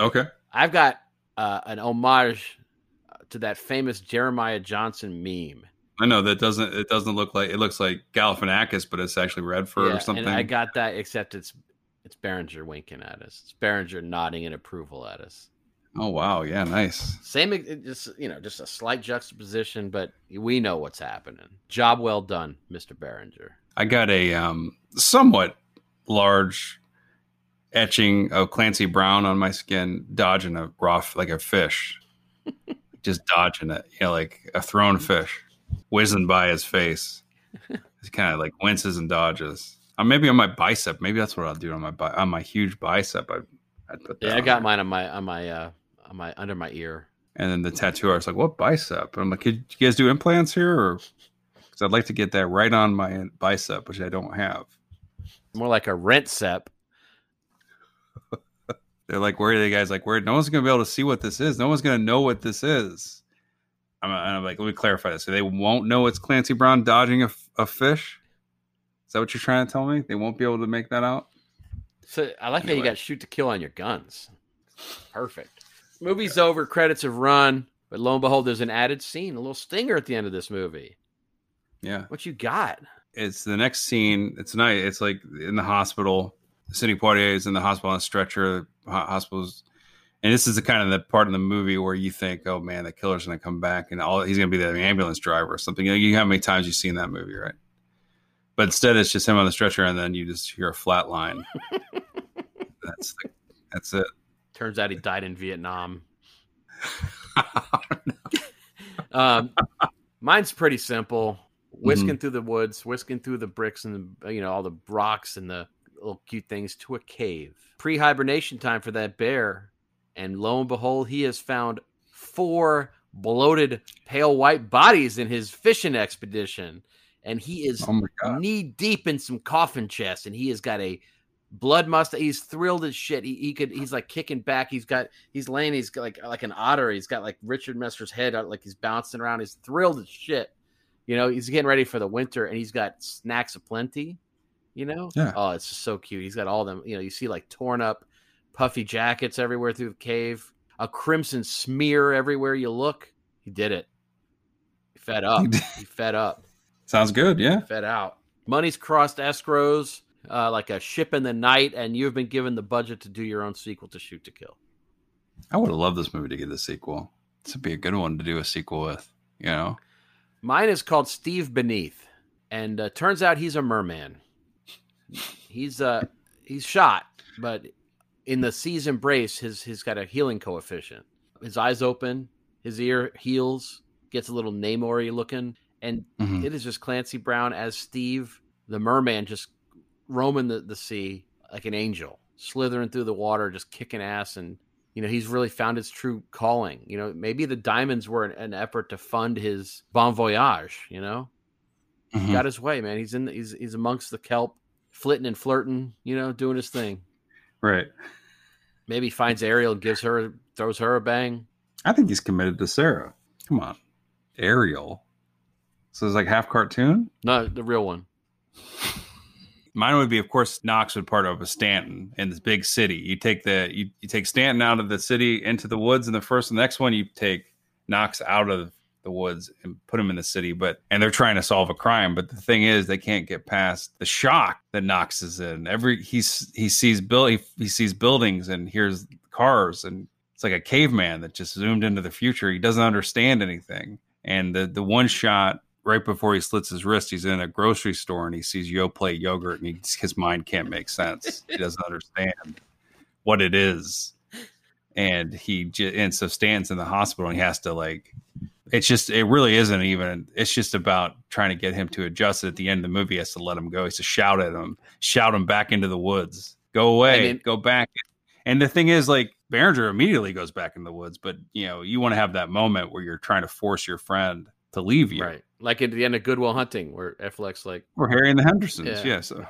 Okay, I've got uh, an homage to that famous Jeremiah Johnson meme. I know that doesn't it doesn't look like it looks like Galifianakis, but it's actually Redford Yeah, or something. I got that, except it's it's Berenger winking at us. It's Berenger nodding in approval at us. oh wow, yeah, nice. Same, just you know, just a slight juxtaposition, but we know what's happening. Job well done, Mister Berenger. I got a um, somewhat large etching of Clancy Brown on my skin, dodging a raw like a fish, just dodging it, you know, like a thrown fish, whizzing by his face. He kind of like winces and dodges. Or maybe on my bicep. Maybe that's what I'll do on my bi- on my huge bicep. I I'd put that. Yeah, I got there. mine on my on my uh on my under my ear. And then the tattoo artist's like, "What bicep?" And I'm like, "Could you guys do implants here?" Or because I'd like to get that right on my bicep, which I don't have. More like a rent sep. They're like, where are they guys? Like, where? No one's gonna be able to see what this is. No one's gonna know what this is. I'm, I'm like, let me clarify this. So they won't know it's Clancy Brown dodging a fish. Is that what you're trying to tell me? They won't be able to make that out. So I like how you got shoot to kill on your guns. Perfect. Movie's over, credits have run, but lo and behold, there's an added scene, a little stinger at the end of this movie. Yeah, What you got? it's the next scene. It's night. It's like in the hospital. Sidney Poitier is in the hospital on a stretcher. Hospitals, and this is the kind of the part in the movie where you think, "Oh man, the killer's gonna come back, and all he's gonna be the ambulance driver or something." You know, you know how many times you've seen that movie, right? But instead, it's just him on the stretcher, and then you just hear a flat line. that's the, that's it. Turns out he died in Vietnam. Um, mine's pretty simple. Whisking through the woods, whisking through the bricks and the, you know all the rocks and the little cute things to a cave. Pre-hibernation time for that bear, and lo and behold, he has found four bloated, pale white bodies in his fishing expedition, and he is oh knee deep in some coffin chests, and he has got a blood mustache. He's thrilled as shit. He, he could. He's like kicking back. He's got. He's laying. He's got like like an otter. He's got like Richard Masur's head out, like he's bouncing around. He's thrilled as shit. You know, he's getting ready for the winter, and he's got snacks aplenty. You know, Yeah. Oh, it's just so cute. He's got all them. You know, you see like torn up, puffy jackets everywhere through the cave. A crimson smear everywhere you look. He did it. He fed up. He fed up Sounds good. Yeah. fed out. Money's crossed escrows. uh, like a ship in the night, and you've been given the budget to do your own sequel to Shoot to Kill. I would have loved this movie to get a sequel. This would be a good one to do a sequel with. You know, Mine is called Steve Beneath, and uh, turns out he's a merman. He's uh he's shot, but in the sea's embrace, his he's got a healing coefficient. His eyes open, his ear heals, gets a little Namor looking, and Mhm. it is just Clancy Brown as Steve, the merman, just roaming the, the sea like an angel, slithering through the water, just kicking ass. And, you know, he's really found his true calling. You know, maybe the diamonds were an, an effort to fund his bon voyage, you know? Mhm. Got his way, man. He's in, he's, he's amongst the kelp, flitting and flirting, you know, doing his thing. right. Maybe finds Ariel and gives her, throws her a bang. I think he's committed to Sarah. Come on, Ariel. So it's like half cartoon. No, the real one. Mine would be, of course, Knox would part of a Stantin in this big city. You take the you, you take Stantin out of the city into the woods in the first. And the next one, you take Knox out of the woods and put him in the city. But and they're trying to solve a crime. But the thing is, they can't get past the shock that Knox is in. Every he's he sees bill he, he sees buildings and hears cars and it's like a caveman that just zoomed into the future. He doesn't understand anything. And the the one shot right before he slits his wrist, he's in a grocery store and he sees Yoplait yogurt and he, his mind can't make sense. He doesn't understand what it is. And he j- and so stands in the hospital and he has to like it's just it really isn't even it's just about trying to get him to adjust it at the end of the movie he has to let him go he has to shout at him shout him back into the woods go away I mean- go back and the thing is like Berenger immediately goes back in the woods but you know you want to have that moment where you're trying to force your friend to leave you Right. Like at the end of Goodwill Hunting, where Affleck's like, or Harry and the Hendersons Yeah. yeah, so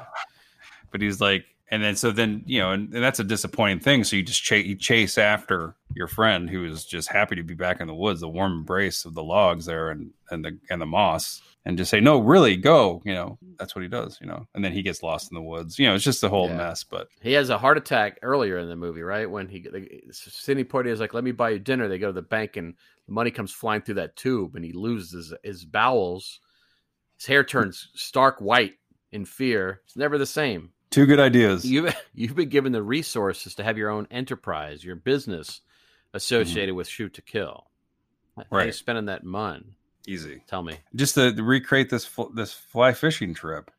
but he's like and then so then you know and, and that's a disappointing thing so you just chase you chase after your friend who is just happy to be back in the woods the warm embrace of the logs there and and the and the moss and just say no really go you know that's what he does you know and then he gets lost in the woods you know it's just a whole Yeah. mess but He has a heart attack earlier in the movie, right? When he, Sidney Poitier is like, "Let me buy you dinner." They go to the bank, and the money comes flying through that tube, and he loses his, his bowels. His hair turns stark white in fear. It's never the same. Two good ideas You you've been given the resources to have your own enterprise, your business associated with shoot to kill. How you Right. spending that mun? easy Tell me. just to, to recreate this fl- this fly fishing trip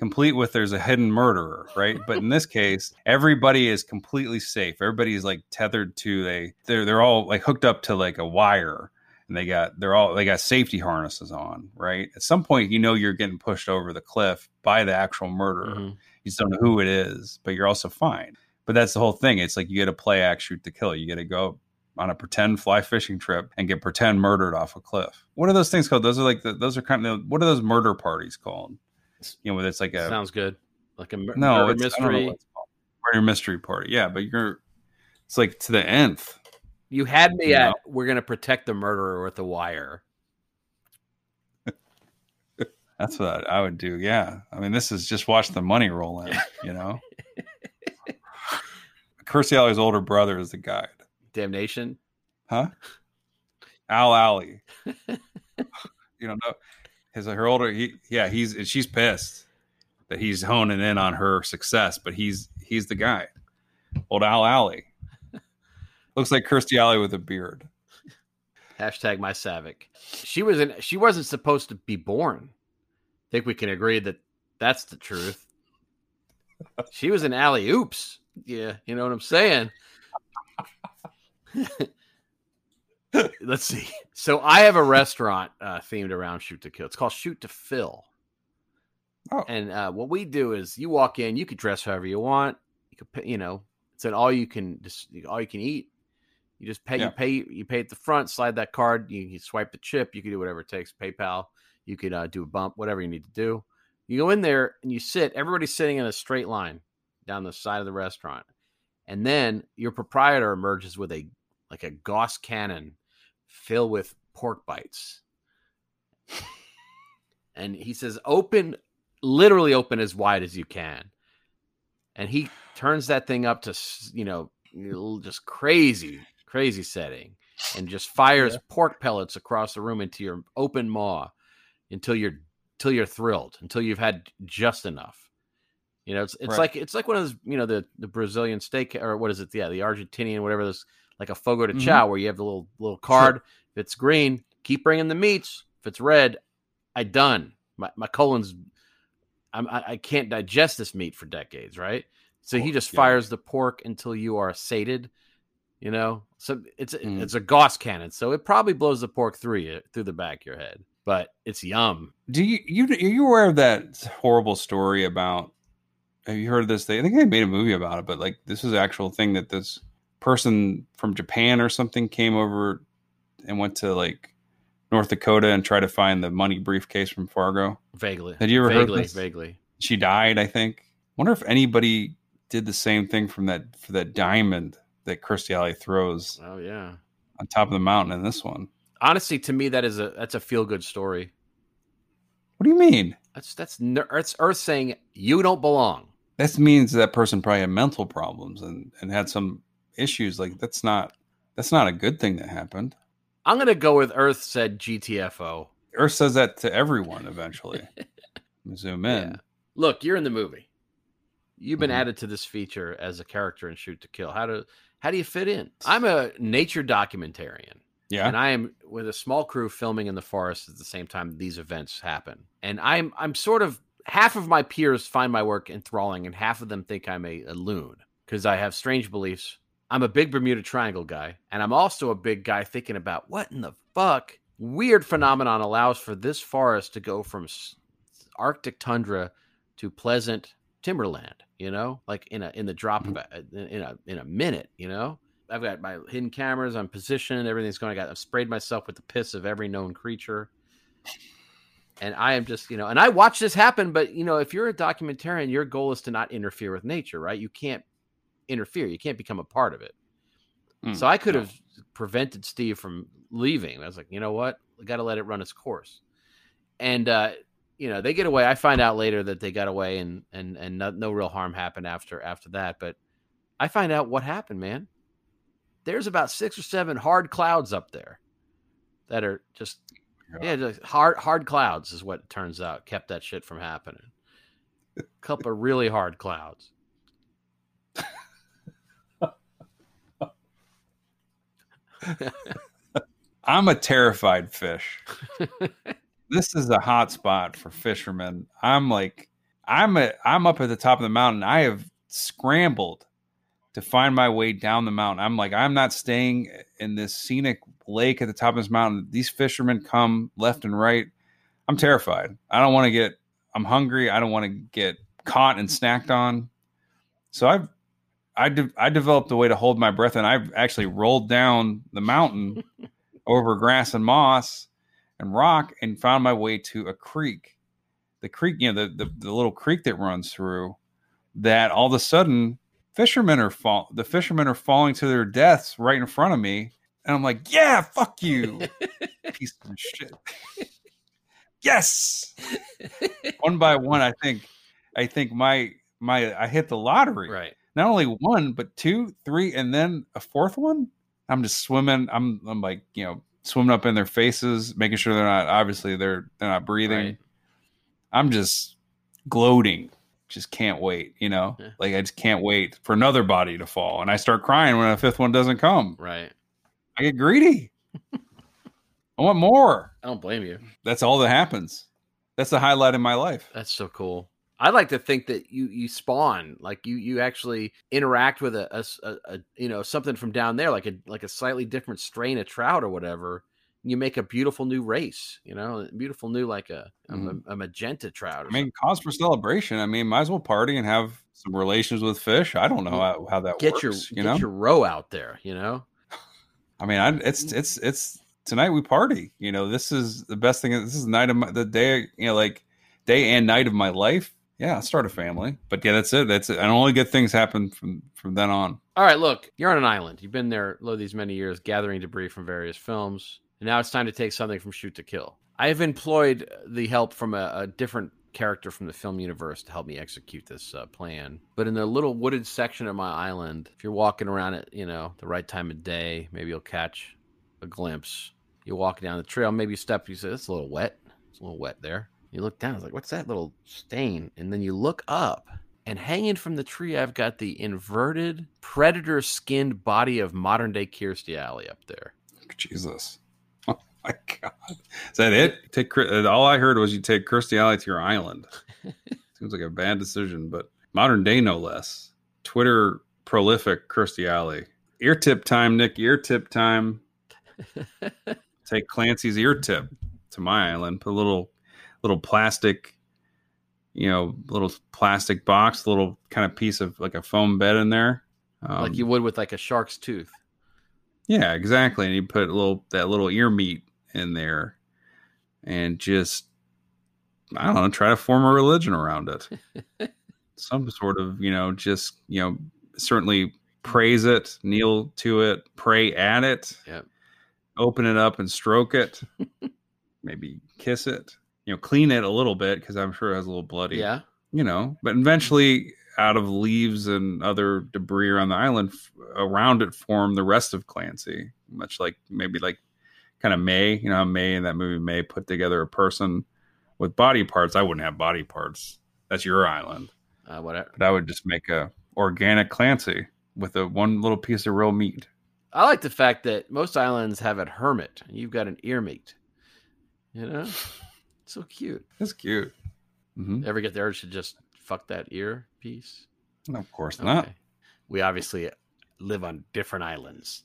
complete with there's a hidden murderer right but in this case everybody is completely safe everybody is like tethered to they they're they're all like hooked up to like a wire and they got they're all they got safety harnesses on right at some point you know you're getting pushed over the cliff by the actual murderer Mhm. You just don't know who it is but you're also fine but that's the whole thing it's like you get to play act shoot to kill you get to go on a pretend fly fishing trip and get pretend murdered off a cliff. What are those things called? Those are like the, those are kind of what are those murder parties called? You know, where it's like a Sounds good. Like a mur- no murder mystery. murder mystery party. Yeah, but you're it's like to the nth. You had me You at know? we're gonna protect the murderer with a wire. That's what I would do. Yeah, I mean, this is just watch the money roll in. You know, Kirstie Alley's older brother is the guide, Damnation. huh? Al Alley. you don't know his her older. He yeah, he's and she's pissed that he's honing in on her success, but he's he's the guy. Old Al Alley looks like Kirstie Alley with a beard. Hashtag my Saavik. She was in she wasn't supposed to be born. I think we can agree that that's the truth. She was an alley oops. Yeah, you know what I'm saying. Let's see. So I have a restaurant uh, themed around Shoot to Kill. It's called Shoot to Fill. Oh. And uh, what we do is you walk in, you could dress however you want. You could, pay, you know, it's an all you can just all you can eat. You just pay, Yeah. you pay, you pay at the front, slide that card, you, you swipe the chip, you can do whatever it takes. PayPal, you could uh, do a bump, whatever you need to do. You go in there and you sit. Everybody's sitting in a straight line down the side of the restaurant, and then your proprietor emerges with a like a Gauss cannon filled with pork bites, and he says, "Open, literally open as wide as you can." And he turns that thing up to you know just crazy, crazy setting, and just fires pork pellets across the room into your open maw until you're until you're thrilled, until you've had just enough. You know, it's it's Right. like it's like one of those you know the the Brazilian steak or what is it? Yeah, the Argentinian whatever this like a fogo de Mhm. chao where you have the little little card. If it's green, keep bringing the meats. If it's red, I done. My my colon's I'm, I I can't digest this meat for decades, right? So he Pork, just yeah. fires the pork until you are sated. You know, so it's Mm. it's a Gauss cannon, so it probably blows the pork through you through the back of your head, but it's yum. Do you you are you aware of that horrible story about? Have you heard of this? They I think they made a movie about it, but like this is an actual thing that this person from Japan or something came over and went to like North Dakota and tried to find the money briefcase from Fargo. Vaguely, Had you ever heard this? vaguely? She died, I think. Wonder if anybody did the same thing from that for that diamond that Kirstie Alley throws Oh yeah. on top of the mountain in this one. Honestly, to me, that is a that's a feel good story. What do you mean? That's that's Earth saying you don't belong. That means that person probably had mental problems and, and had some issues. Like that's not that's not a good thing that happened. I'm gonna go with Earth said GTFO. Earth says that to everyone eventually. Zoom in. Yeah. Look, you're in the movie. You've been Mhm. added to this feature as a character in Shoot to Kill. How do how do you fit in? I'm a nature documentarian. Yeah. and I am with a small crew filming in the forest at the same time these events happen. And I'm I'm sort of half of my peers find my work enthralling, and half of them think I'm a, a loon because I have strange beliefs. I'm a big Bermuda Triangle guy, and I'm also a big guy thinking about what in the fuck weird phenomenon allows for this forest to go from s- Arctic tundra to pleasant timberland. You know, like in a in the drop of mm-hmm. a, in a in a minute. You know, I've got my hidden cameras. I'm positioned. Everything's going. I got. I've sprayed myself with the piss of every known creature. And I am just, you know, and I watch this happen. But you know, if you're a documentarian, your goal is to not interfere with nature, right? You can't interfere. You can't become a part of it. Mm, so I could no. have prevented Steve from leaving. I was like, you know what? I got to let it run its course. And uh, you know, they get away. I find out later that they got away, and and and no, no real harm happened after after that. But I find out what happened, man. There's about six or seven hard clouds up there that are just yeah, just hard hard clouds is what it turns out kept that shit from happening. A couple of really hard clouds. I'm a terrified fish. this is a hot spot for fishermen. I'm like, I'm a, I'm up at the top of the mountain. I have scrambled to find my way down the mountain. I'm like, I'm not staying in this scenic lake at the top of this mountain. These fishermen come left and right. I'm terrified. I don't want to get. I'm hungry. I don't want to get caught and snacked on. So I've I de- I developed a way to hold my breath, and I've actually rolled down the mountain over grass and moss and rock, and found my way to a creek. The creek, you know, the the, the little creek that runs through. That all of a sudden, fishermen are fall. The fishermen are falling to their deaths right in front of me, and I'm like, "Yeah, fuck you, piece of shit." yes, one by one, I think, I think my my I hit the lottery Right. not only one but two three and then a fourth one i'm just swimming i'm i'm like you know swimming up in their faces making sure they're not obviously they're they're not breathing Right. i'm just gloating just can't wait you know Yeah. like i just can't wait for another body to fall and i start crying when a fifth one doesn't come Right. i get greedy i want more I don't blame you. that's all that happens that's the highlight in my life That's so cool. I like to think that you you spawn like you you actually interact with a a you know something from down there like a like a slightly different strain of trout or whatever. You make a beautiful new race, you know, beautiful new like a a, Mhm. a magenta trout. I mean cause for celebration i mean might as well party and have some relations with fish i don't know how, how that get works your you get know your row out there, you know. I mean, I, it's it's it's tonight we party. You know, this is the best thing. This is the night of my, the day. You know, like day and night of my life. Yeah, I'll start a family. But yeah, that's it. That's it. And only good things happen from from then on. All right, look, you're on an island. You've been there lo these many years, gathering debris from various films, and now it's time to take something from Shoot to Kill. I have employed the help from a, a different character from the film universe to help me execute this uh, plan. But in the little wooded section of my island, if you're walking around at you know the right time of day, maybe you'll catch a glimpse. You walk down the trail, maybe you step, you say, "It's a little wet. It's a little wet there." You look down, it's like, "What's that little stain?" And then you look up, And hanging from the tree, I've got the inverted predator skinned body of modern day Kirstie Alley up there. Jesus. My God. Is that it? Take uh, all I heard was you take Kirstie Alley to your island. Seems like a bad decision, but modern day no less. Twitter prolific Kirstie Alley. Ear tip time, Nick. Ear tip time. take Clancy's ear tip to my island. Put a little little plastic, you know, little plastic box, little kind of piece of like a foam bed in there. Um, like you would with like a shark's tooth. Yeah, exactly. And you put a little that little ear meat in there and just I don't know, try to form a religion around it. Some sort of, you know, just, you know, certainly praise it, kneel to it, pray at it. Yep. Open it up and stroke it. Maybe kiss it. You know, clean it a little bit because I'm sure it has a little bloody. Yeah. You know, but eventually out of leaves and other debris around the island f- around it form the rest of Clancy, much like maybe like kind of May, you know, how May in that movie May put together a person with body parts. I wouldn't have body parts. That's your island. Uh, whatever. But I would just make a organic Clancy with a one little piece of real meat. I like the fact that most islands have a hermit, and you've got an ear meat. You know, so cute. That's cute. hmm Ever get the urge to just fuck that ear piece? Of course not. We obviously live on different islands.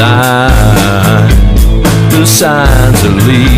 outside. The signs of legion.